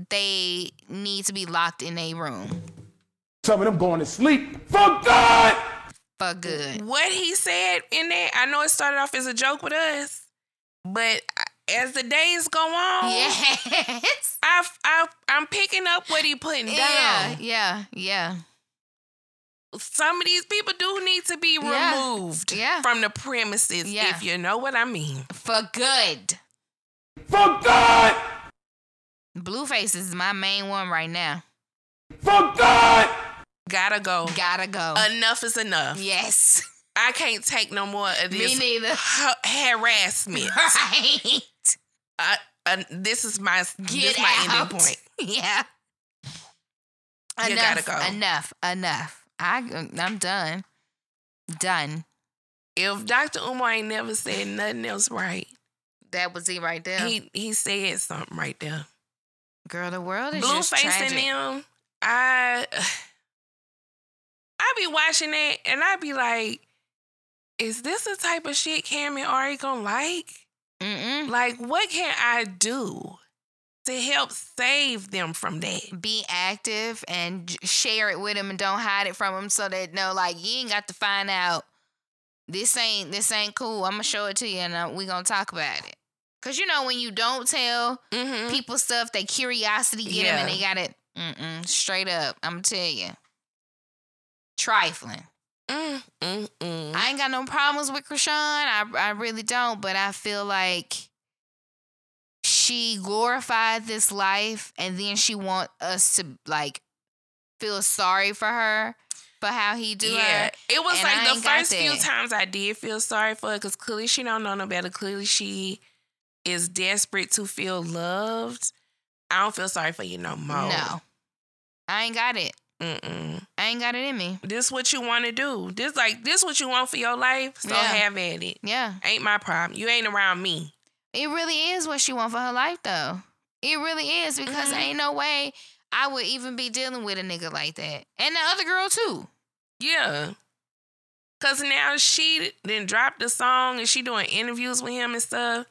they need to be locked in a room Some of them going to sleep. For God! for good. What he said in there, I know it started off as a joke with us, but as the days go on, Yes. I, I, I'm picking up what he putting Yeah, down. yeah, yeah. Some of these people do need to be Yeah, removed yeah. from the premises, Yeah. if you know what I mean. For good. For God! Blueface is my main one right now. For God! Gotta go. Gotta go. Enough is enough. yes. I can't take no more of Me this neither. ha- harassment. right. I, uh, this is my Get this my out. ending point. Yeah. You enough, gotta go. Enough. Enough. I I'm done. Done. If Dr. Umar ain't never said nothing else right, That was it right there. he he said something right there. Girl, the world is just Blueface tragic. and them, I I be watching that and I be like, is this the type of shit Cam and Ari gonna like? Mm-mm. Like, what can I do to help save them from that? Be active and share it with them and don't hide it from them so that no, like you ain't got to find out this ain't this ain't cool. I'm gonna show it to you and uh, we gonna talk about it. Cause you know when you don't tell Mm-hmm. people stuff, they curiosity get them and they got it. Mm-mm, straight up, I'm gonna tell you, trifling. Mm, mm, mm. I ain't got no problems with Chrisean. I I really don't, but I feel like she glorified this life and then she want us to like feel sorry for her for how he do yeah, her. it was and I like the first few times I did feel sorry for her because clearly she don't know no better. Clearly she is desperate to feel loved. I don't feel sorry for you no more. No. I ain't got it. Mm-mm. I ain't got it in me. This what you want to do. This like this what you want for your life. So Yeah. have at it. Yeah. Ain't my problem. You ain't around me. It really is what she want for her life though. It really is because Mhm. ain't no way I would even be dealing with a nigga like that. And the other girl too. Yeah. Cause now she then dropped the song and she doing interviews with him and stuff.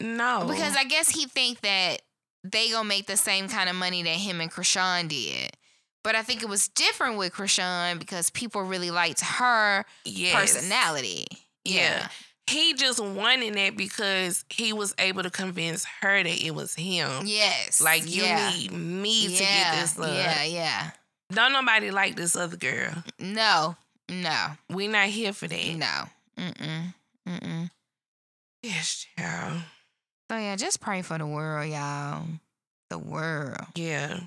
No. Because I guess he think that they gonna make the same kind of money that him and Chrisean did. But I think it was different with Chrisean because people really liked her yes. personality. Yeah. He just wanted that because he was able to convince her that it was him. Yes. Like you yeah. need me to get this love. Yeah, yeah. Don't nobody like this other girl. No. No. We not here for that. No. Mm-mm. Mm-mm. Yes, child. So yeah, just pray for the world, y'all. The world. Yeah.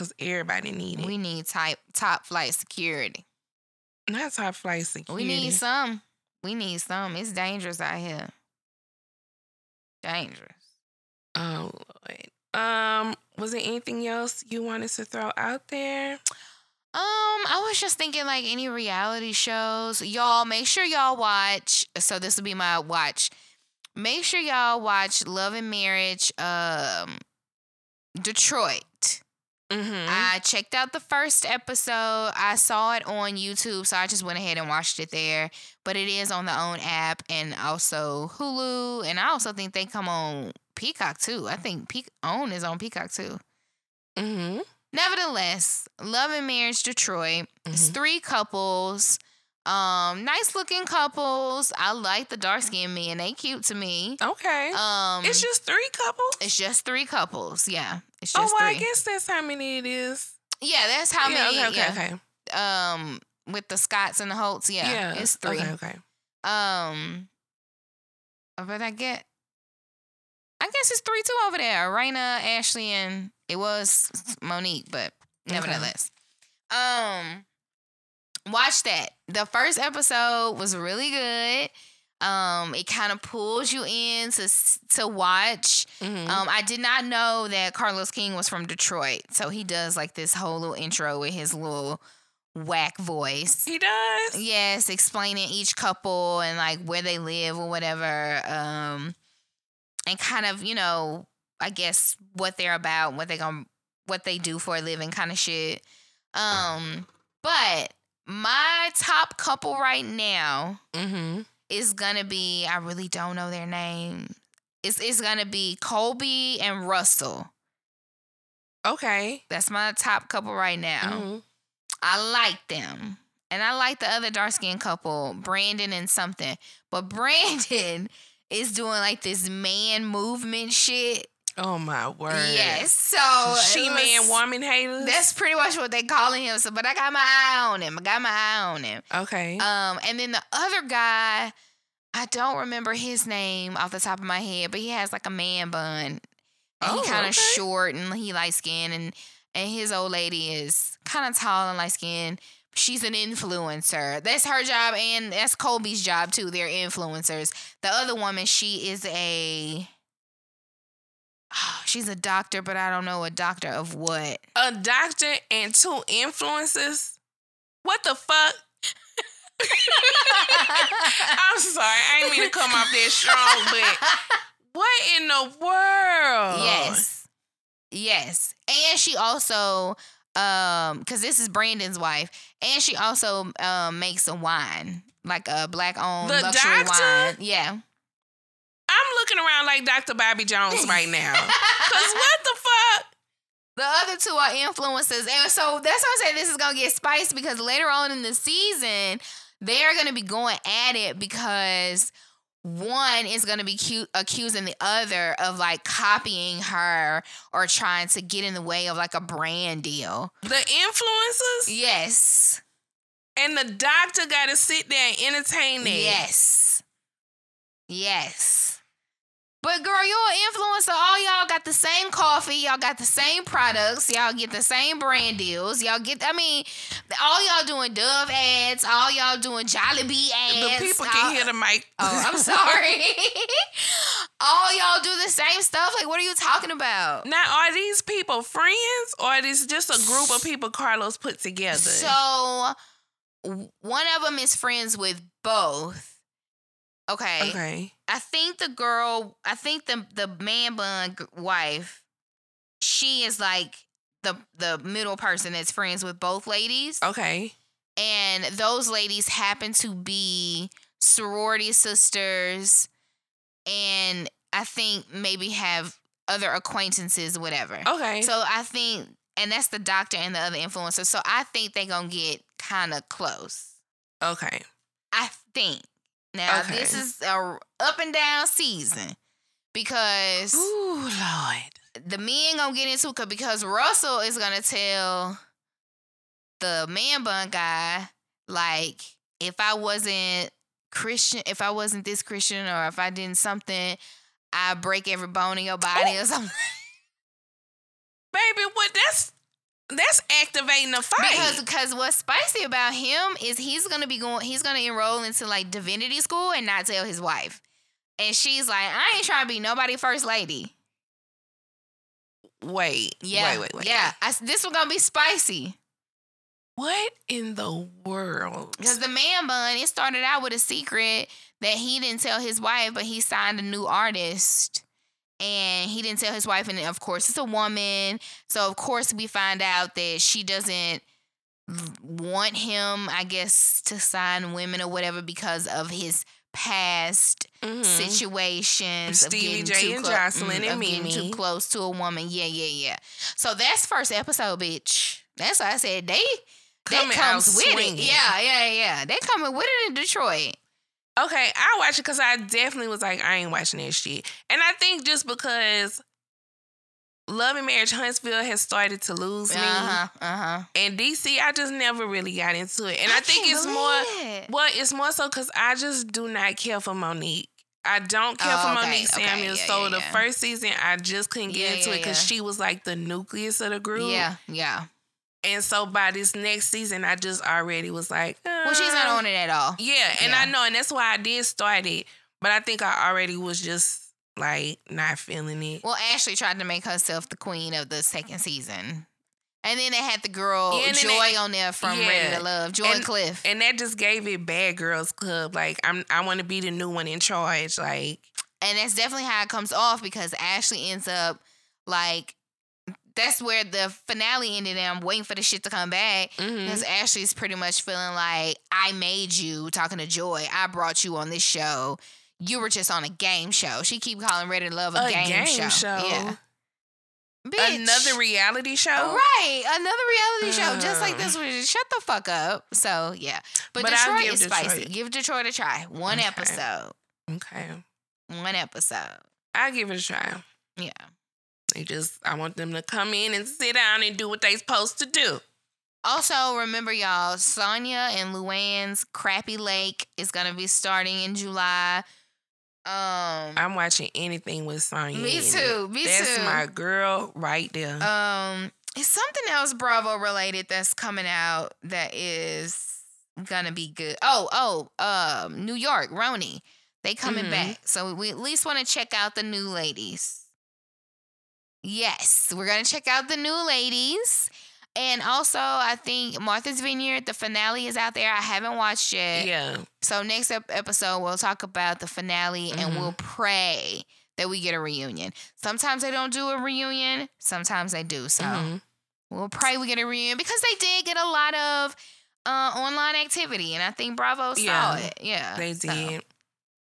Cause everybody need it. We need type top flight security. not top flight security. We need some. We need some. It's dangerous out here. Dangerous. Oh Lord. Um, was there anything else you wanted to throw out there? Um, I was just thinking like any reality shows. Y'all make sure y'all watch. So this will be my watch. Make sure y'all watch Love and Marriage. Um, Detroit. Mm-hmm. I checked out the first episode. I saw it on YouTube, so I just went ahead and watched it there. But it is on the own app and also Hulu, and I also think they come on Peacock too. I think Pe- Own is on Peacock too. mm-hmm. Nevertheless, Love and Marriage Detroit. It's Mhm. three couples. Um, nice looking couples. I like the dark skinned men. They cute to me. Okay. Um, it's just three couples. it's just three couples. Yeah, it's oh, just well, I guess that's how many it is. yeah, that's how yeah, many. okay, okay, yeah. okay. Um, with the Scots and the Holtz. Yeah, Yeah, it's three. Okay, okay. Um, but I get. I guess it's three two over there. Raina, Ashley, and it was Monique, but Okay. nevertheless. Um watch that. The first episode was really good. Um it kind of pulls you in to to watch. Mhm. Um I did not know that Carlos King was from Detroit. So he does like this whole little intro with his little whack voice. he does. Yes, explaining each couple and like where they live or whatever. Um and kind of, you know, I guess what they're about, what they going what they do for a living kind of shit. Um but my top couple right now Mm-hmm. Is gonna be I really don't know their name. It's it's gonna be Colby and Russell. Okay. That's my top couple right now. Mhm. I like them. And I like the other dark skinned couple, Brandon and something. But Brandon is doing like this man movement shit. Oh my word. Yes. So She it man woman haters. That's pretty much what they calling him. So but I got my eye on him. I got my eye on him. okay. Um, and then the other guy, I don't remember his name off the top of my head, but he has like a man bun. And Oh, he kind of okay. short and he light skinned and and his old lady is kind of tall and light skinned. She's an influencer. That's her job and that's Colby's job too. They're influencers. The other woman, she is a she's a doctor, but I don't know a doctor of what. a doctor and two influences? What the fuck? I'm sorry, I ain't mean to come off that strong, but what in the world? Yes. Yes. And she also um cuz this is Brandon's wife and she also um makes a wine, like a black owned luxury doctor? wine. Yeah. I'm looking around like Dr. Bobby Jones right now. Cause what the fuck? The other two are influencers. And so that's why I say this is going to get spicy because later on in the season, they're going to be going at it because one is going to be cu- accusing the other of like copying her or trying to get in the way of like a brand deal. The influencers Yes. and the doctor got to sit there and entertain that. Yes. Yes. But girl, you're an influencer. All y'all got the same coffee. Y'all got the same products. Y'all get the same brand deals. Y'all get, I mean, all y'all doing Dove ads. All y'all doing Jollibee ads. The people all- can hear the mic. Oh, I'm sorry. all y'all do the same stuff. Like, what are you talking about? Now, are these people friends or is just a group of people Carlos put together? So, one of them is friends with both. Okay. okay. I think the girl, I think the the man bun wife, she is like the the middle person that's friends with both ladies, Okay. and those ladies happen to be sorority sisters, and I think maybe have other acquaintances, whatever. Okay. So I think, and that's the doctor and the other influencer. So I think they gonna get kind of close. okay. I think. Now Okay. this is a up and down season because Ooh, Lord. the men gonna get into it because Russell is gonna tell the man bun guy like if I wasn't Christian, if I wasn't this Christian, or if I didn't something, I break every bone in your body or something. Baby, what that's that's activating the fight. Because because what's spicy about him is he's gonna be going he's gonna enroll into like divinity school and not tell his wife. And she's like, I ain't trying to be nobody first lady. wait. Yeah. Wait, wait, wait. Yeah. I, this was gonna be spicy. What in the world? Because the man bun, it started out with a secret that he didn't tell his wife, but he signed a new artist. And he didn't tell his wife, and of course it's a woman. So of course we find out that she doesn't want him, I guess, to sign women or whatever because of his past Mhm. situations. of Stevie J too and clo- Joseline and of getting Mimi. too close to a woman. Yeah, yeah, yeah. So that's first episode, bitch. That's why I said they. That Coming comes with it. Yeah, yeah, yeah. They coming with it in Detroit. Okay, I watched it because I definitely was like, I ain't watching that shit. And I think just because Love and Marriage Huntsville has started to lose me. huh. Uh huh. And DC, I just never really got into it. And I, think it's more, it. well, it's more so because I just do not care for Monique. I don't care Oh, for okay, Monique okay, Samuels. yeah, so yeah, the yeah. first season, I just couldn't get into it because she was like the nucleus of the group. Yeah, yeah. And so by this next season, I just already was like, Well, she's not uh, on it at all. Yeah, and Yeah. I know, and that's why I did start it. But I think I already was just like not feeling it. Well, Ashley tried to make herself the queen of the second season. And then they had the girl Yeah, Joy on there from Yeah. Ready to Love, Joy And- Cliff. And that just gave it Bad Girls Club. Like I'm, I want to be the new one in charge. Like And that's definitely how it comes off because Ashley ends up like that's where the finale ended and I'm waiting for the shit to come back. mhm. Because Ashley's pretty much feeling like I made you talking to Joy. I brought you on this show. You were just on a game show. She keep calling Ready to Love a, a game, game, show. show, Yeah. Bitch. another reality show. Right, another reality show just like this. one. shut the fuck up. So yeah, but, But I'll Detroit give is spicy. Detroit- Give Detroit a try. One Okay. episode. Okay, One episode. I give it a try. Yeah. They just, I want them to come in and sit down and do what they supposed to do. Also, remember y'all, Sonja and Luann's Crappie Lake is gonna be starting in July. Um, I'm watching anything with Sonja. Me too, me That's too. That's my girl right there. um, it's something else Bravo related that's coming out that is gonna be good. Oh, oh, um, New York, RHONY, they coming Mhm. back, so we at least want to check out the new ladies. Yes, we're gonna check out the new ladies. And also, I think Martha's Vineyard, the finale is out there. I haven't watched yet. yeah. So next ep- episode, we'll talk about the finale and Mhm. we'll pray that we get a reunion. Sometimes they don't do a reunion. Sometimes they do. So Mhm. we'll pray we get a reunion because they did get a lot of uh, online activity, and I think Bravo saw Yeah, it. Yeah, They so- did.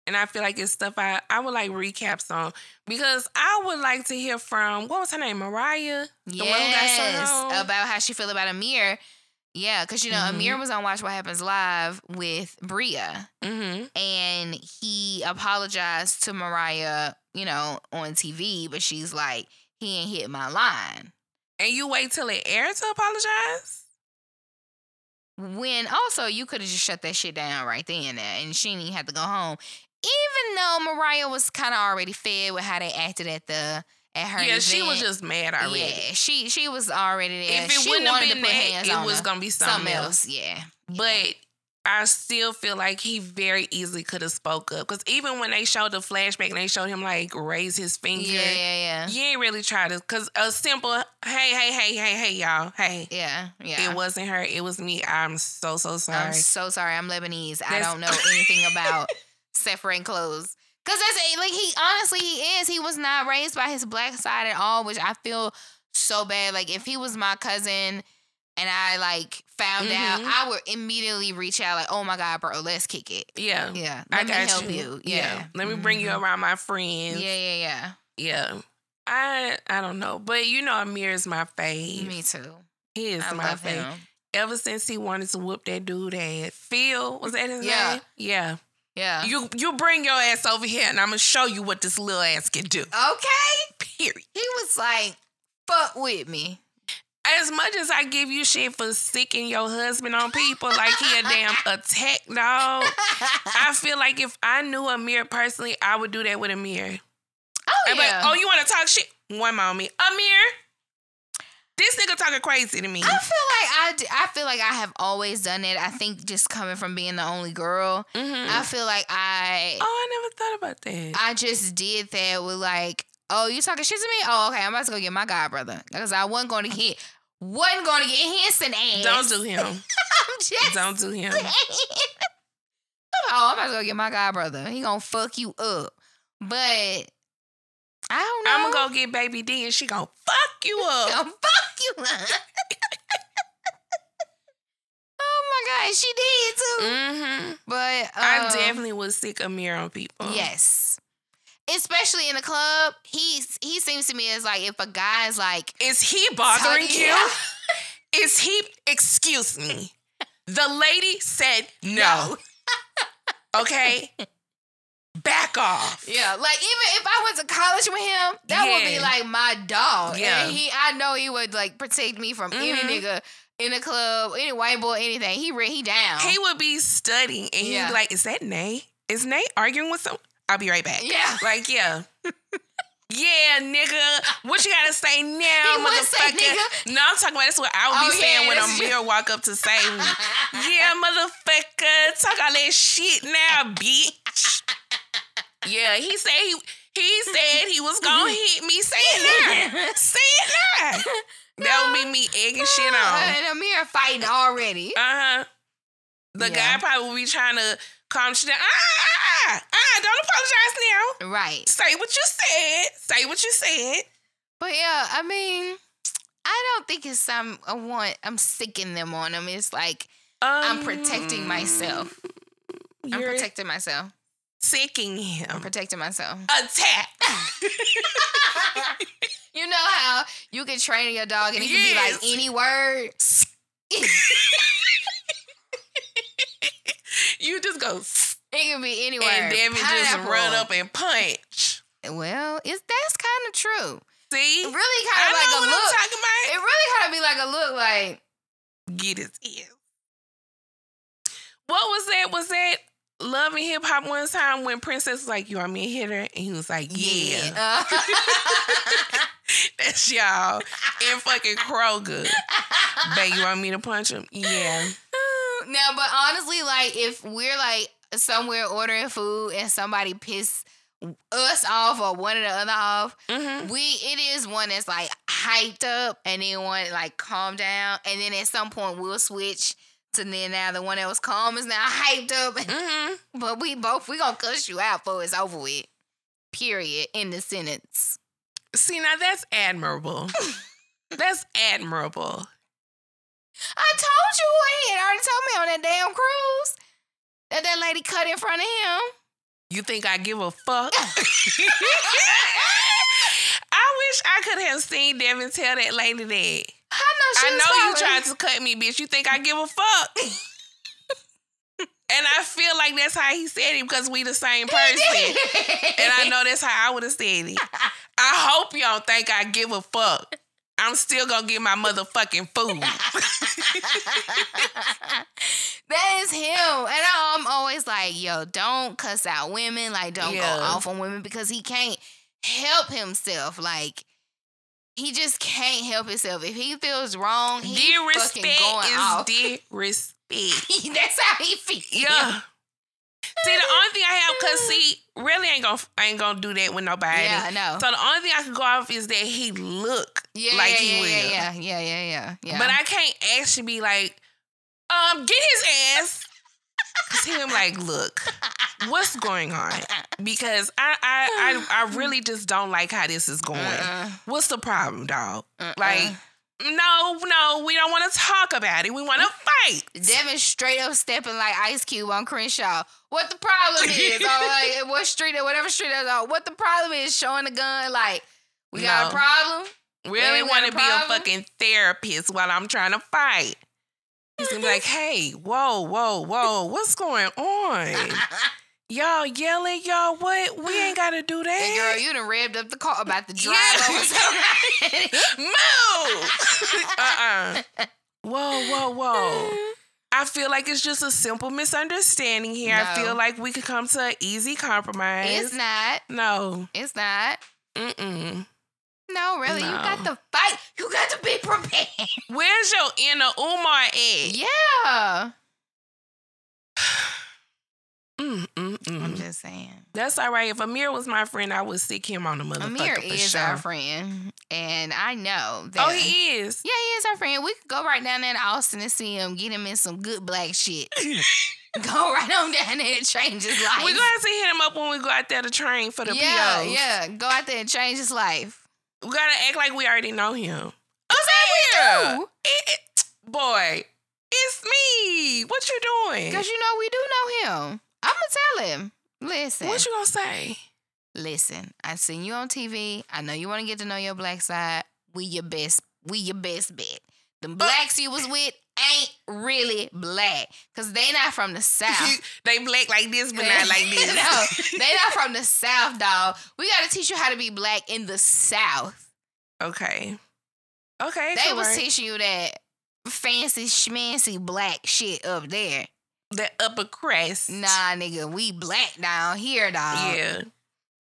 And I feel like it's stuff I, I would like recaps on because I would like to hear from what was her name, Mariah? The one who got Yes, about how she feel about Amir. Yeah, because you know Mhm. Amir was on Watch What Happens Live with Bria. Mm-hmm. and he apologized to Mariah, you know, on TV, but she's like, he ain't hit my line. And you wait till it aired to apologize? When also you could have just shut that shit down right then and and she didn't even have to go home. Even though Mariah was kind of already fed with how they acted at the at her yeah, she was just mad already. yeah, she she was already there. If it she wouldn't have been to that, it was her. gonna be something, something else. else. Yeah, But I still feel like he very easily could have spoke up because even when they showed the flashback and they showed him like raise his finger, yeah, yeah, yeah, you ain't really try to because a simple hey hey hey hey hey y'all hey yeah, yeah. it wasn't her it was me I'm so so sorry I'm so sorry. I'm Lebanese. I don't know anything about separating clothes. Cause that's like he honestly he is. He was not raised by his black side at all, which I feel so bad. Like if he was my cousin and I like found out, Mhm. I would immediately reach out like, oh my god, bro, let's kick it. yeah Yeah, I let me got help you. you. Yeah, let me bring you Mhm. around my friends Yeah, yeah, yeah. yeah I I don't know but you know Amir is my fave Me too. he is I my fave him. ever since he wanted to whoop that dude ass Phil was that his Yeah. name yeah Yeah. You you bring your ass over here and I'm gonna show you what this little ass can do. okay. Period. He was like, "Fuck with me." As much as I give you shit for sicking your husband on people like he a damn attack dog, I feel like if I knew Amir personally, I would do that with Amir. oh be yeah. like, oh, you wanna talk shit? One moment. Amir, this nigga talking crazy to me. I feel like I, I feel like I have always done it. I think just coming from being the only girl, Mhm. I feel like I oh, I never thought about that. I just did that with like, oh, you talking shit to me? Oh, okay, I'm about to go get my god brother because I wasn't going to get wasn't going to get Henson ass. Don't do him. I'm just Don't do him. oh, I'm about to go get my god brother. He gonna fuck you up, but I don't know. I'm gonna go get baby D and she gonna fuck you up. Gonna fuck you up. oh my god, she did too. Mm-hmm. But I um, definitely was sick of mirror people. yes, especially in the club. He he seems to me as like if a guy's like Is he bothering you? Is he? Excuse me. The lady said no. okay. Back off. Yeah, like even if I went to college with him, that would be like my dog. Yeah. And he, I know he would like protect me from any Mhm. nigga in the club, any white boy, anything. He re- he down. He would be studying and he'd be like, Is that Nay? Is Nay arguing with some? I'll be right back. Yeah. Like, yeah. Yeah, nigga. What you gotta say now, say motherfucker? nigga. No, I'm talking about that's what I would Oh, be saying when a true. mirror walk up to me. yeah, motherfucker. Talk all that shit now, bitch. Yeah, he said he he said he was gonna hit me. Say it now. Say it now. That would be me egging shit on. And Amir fighting already. Uh huh. The Yeah. guy probably would be trying to calm shit down. Ah, ah, ah, ah, don't apologize now. Right. Say what you said. Say what you said. But yeah, I mean, I don't think it's some I want I'm sicking them on them. It's like I'm protecting myself. I'm Um, protecting myself. Sicking I'm him. protecting myself. Attack. You know how you can train your dog and it can be like any word? you just go It can be any And and Devin just run up and punch. Well, it's that's kind of true. See? It really kind of like a look. I'm. It really kind of be like a look like Get his ears. What was that? Was that Love and Hip Hop one time when Princess was like, You want me to hit her? And he was like, Yeah. Uh, That's y'all in fucking Kroger. Bet you want me to punch him? Yeah. no, but honestly, like if we're like somewhere ordering food and somebody piss us off or one or the other off, Mm-hmm. we it is one that's like hyped up and then one like calm down and then at some point we'll switch to then now the one that was calm is now hyped up Mm-hmm. but we both we gonna cuss you out before it's over with period in the sentence See, now that's admirable. that's admirable. I told you what he had already told me on that damn cruise that that lady cut in front of him You think I give a fuck? I wish I could have seen Devin tell that lady that. I know I know you tried to cut me, bitch. You think I give a fuck? and I feel like that's how he said it because we the same person. and I know that's how I would have said it. I hope don't think I give a fuck. I'm still gonna get my motherfucking food. that is him. And I'm always like, yo, don't cuss out women. Like, don't Yeah. go off on women because he can't help himself. Like, he just can't help himself. If he feels wrong, he fucking Disrespect going is off. disrespect. That's how he feels. Yeah. See, the only thing I have, cause see, really ain't gonna, I ain't gonna do that with nobody. Yeah, I know. So the only thing I can go off is that he look Yeah, like yeah, he yeah, will. yeah, yeah, yeah, yeah, yeah. But I can't actually be like, um, get his ass. Cause him like, look, what's going on? Because I, I, I, I really just don't like how this is going. Uh-uh. What's the problem, dog? Uh-uh. Like, no, no, we don't want to talk about it. We want to fight. Devin straight up stepping like Ice Cube on Crenshaw. What the problem is? or like what street or whatever street that's on. What the problem is? Showing the gun like we got No. a problem. Really want to be a fucking therapist while I'm trying to fight. He's gonna be like, hey, whoa, whoa, whoa, what's going on? Y'all yelling, y'all what? We ain't gotta do And that. girl, you done revved up the car about the drive Yeah. Move! uh-uh. Whoa, whoa, whoa. I feel like it's just a simple misunderstanding here. I feel like we could come to an easy compromise. It's not. no. It's not. Mm-mm. No, really. You got to fight. You got to be prepared. Where's your inner Umar at? Yeah. Mm, mm, mm. I'm just saying. That's all right. If Amir was my friend, I would sick him on the motherfucker Amir is sure. our friend. And I know that. Oh, he is. Yeah, he is our friend. We could go right down there to Austin and see him, get him in some good black shit. go right on down there and change his life. We're gonna have to hit him up when we go out there to train for the yeah, POs. yeah. Go out there and change his life. We gotta act like we already know him. Cause we do. It- it- boy, it's me. What you doing? Cause you know we do know him. I'ma tell him. Listen. what you gonna say? Listen, I seen you on TV. I know you want to get to know your black side. We your best. We your best bet. The blacks you was with ain't really black, cause they not from the south. they black like this, but not like this. no, they not from the south, dog. We gotta teach you how to be black in the south. Okay. Okay. They was correct. teaching you that fancy schmancy black shit up there. the upper crest. Nah, nigga, we black down here, dog. Yeah.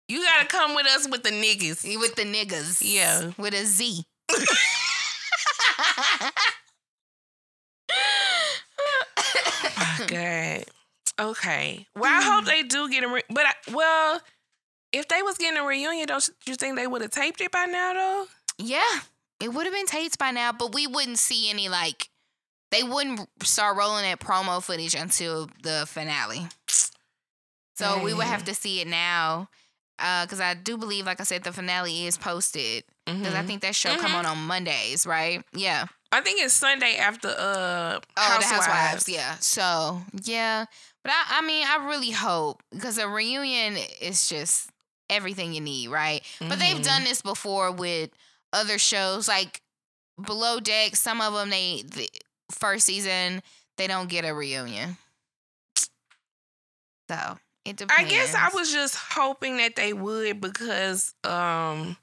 You gotta come with us with the niggas. With the niggas. Yeah. With a Z. Oh, God. Okay. Well, I hope mm. they do get a. Re- but I, well, if they was getting a reunion, don't you think they would have taped it by now though? Yeah, it would have been taped by now, but we wouldn't see any like they wouldn't start rolling that promo footage until the finale. So we would have to see it now, uh, because I do believe, like I said, the finale is posted. Because I Mhm. think that show come Mhm. on on Mondays, right? Yeah. I think it's Sunday after uh Oh, Housewives. the Housewives. Yeah. So yeah, but I, I mean, I really hope because a reunion is just everything you need, right? But they've Mhm. done this before with other shows, like Below Deck. Some of them, they the first season they don't get a reunion. So it depends. I guess I was just hoping that they would because um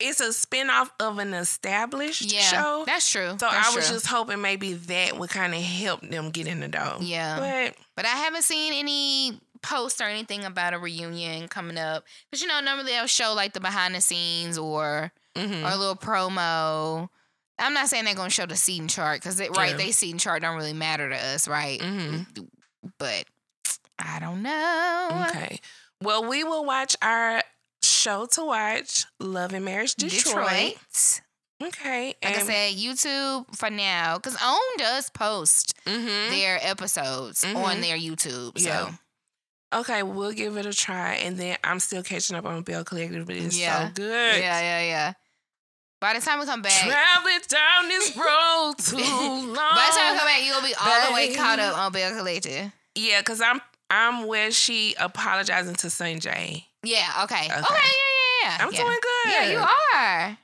it's a spinoff of an established yeah, show. that's true. So That's I was true. just hoping maybe that would kind of help them get in the door. yeah. But But I haven't seen any posts or anything about a reunion coming up. Because, you know, normally they'll show like the behind the scenes or mhm. or a little promo. I'm not saying they're going to show the seating chart because, right, Yeah. they seating chart don't really matter to us, right? Mhm. But I don't know. Okay. Well, we will watch our show to watch, Love and Marriage Detroit. Detroit. Okay. Like I said, YouTube for now. Because OWN does post mm-hmm. their episodes on Mhm. their YouTube. So, Yeah. Okay, we'll give it a try. And then I'm still catching up on Belle Collective, but it's Yeah. so good. yeah, yeah, yeah. By the time we come back, Traveling down this road too long. by the time we come back, you'll be all the way caught up on Belle Collective. Yeah, because I'm I'm where she apologizing to Sanjay. Yeah, okay. Okay, Okay. yeah, yeah, yeah. I'm yeah. doing good. Yeah, you are.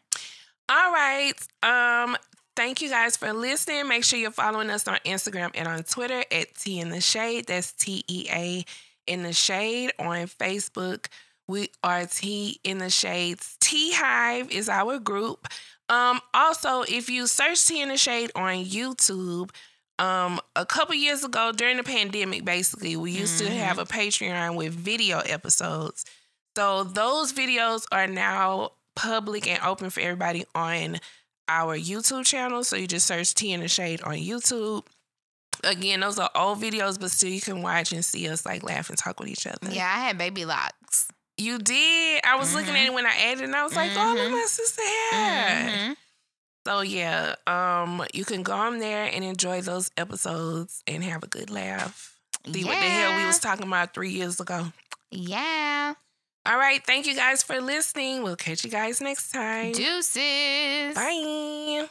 All right. Um, thank you guys for listening. Make sure you're following us on Instagram and on Twitter at Tea in the Shade. That's T E A in the Shade. On Facebook, we are Tea in the Shades. Tea Hive is our group. Um, also, if you search Tea in the Shade on YouTube, um, a couple years ago during the pandemic, basically, we used to Mhm. have a Patreon with video episodes. So those videos are now public and open for everybody on our YouTube channel. So you just search Tea in the Shade on YouTube. Again, those are old videos, but still you can watch and see us like laugh and talk with each other. Yeah, I had baby locks. You did. I was looking at it when I added and I was like, oh, look Mhm. my sister had. Mhm. So yeah, um, you can go on there and enjoy those episodes and have a good laugh. See what the hell we was talking about three years ago. Yeah. All right, thank you guys for listening. We'll catch you guys next time. Deuces. Bye.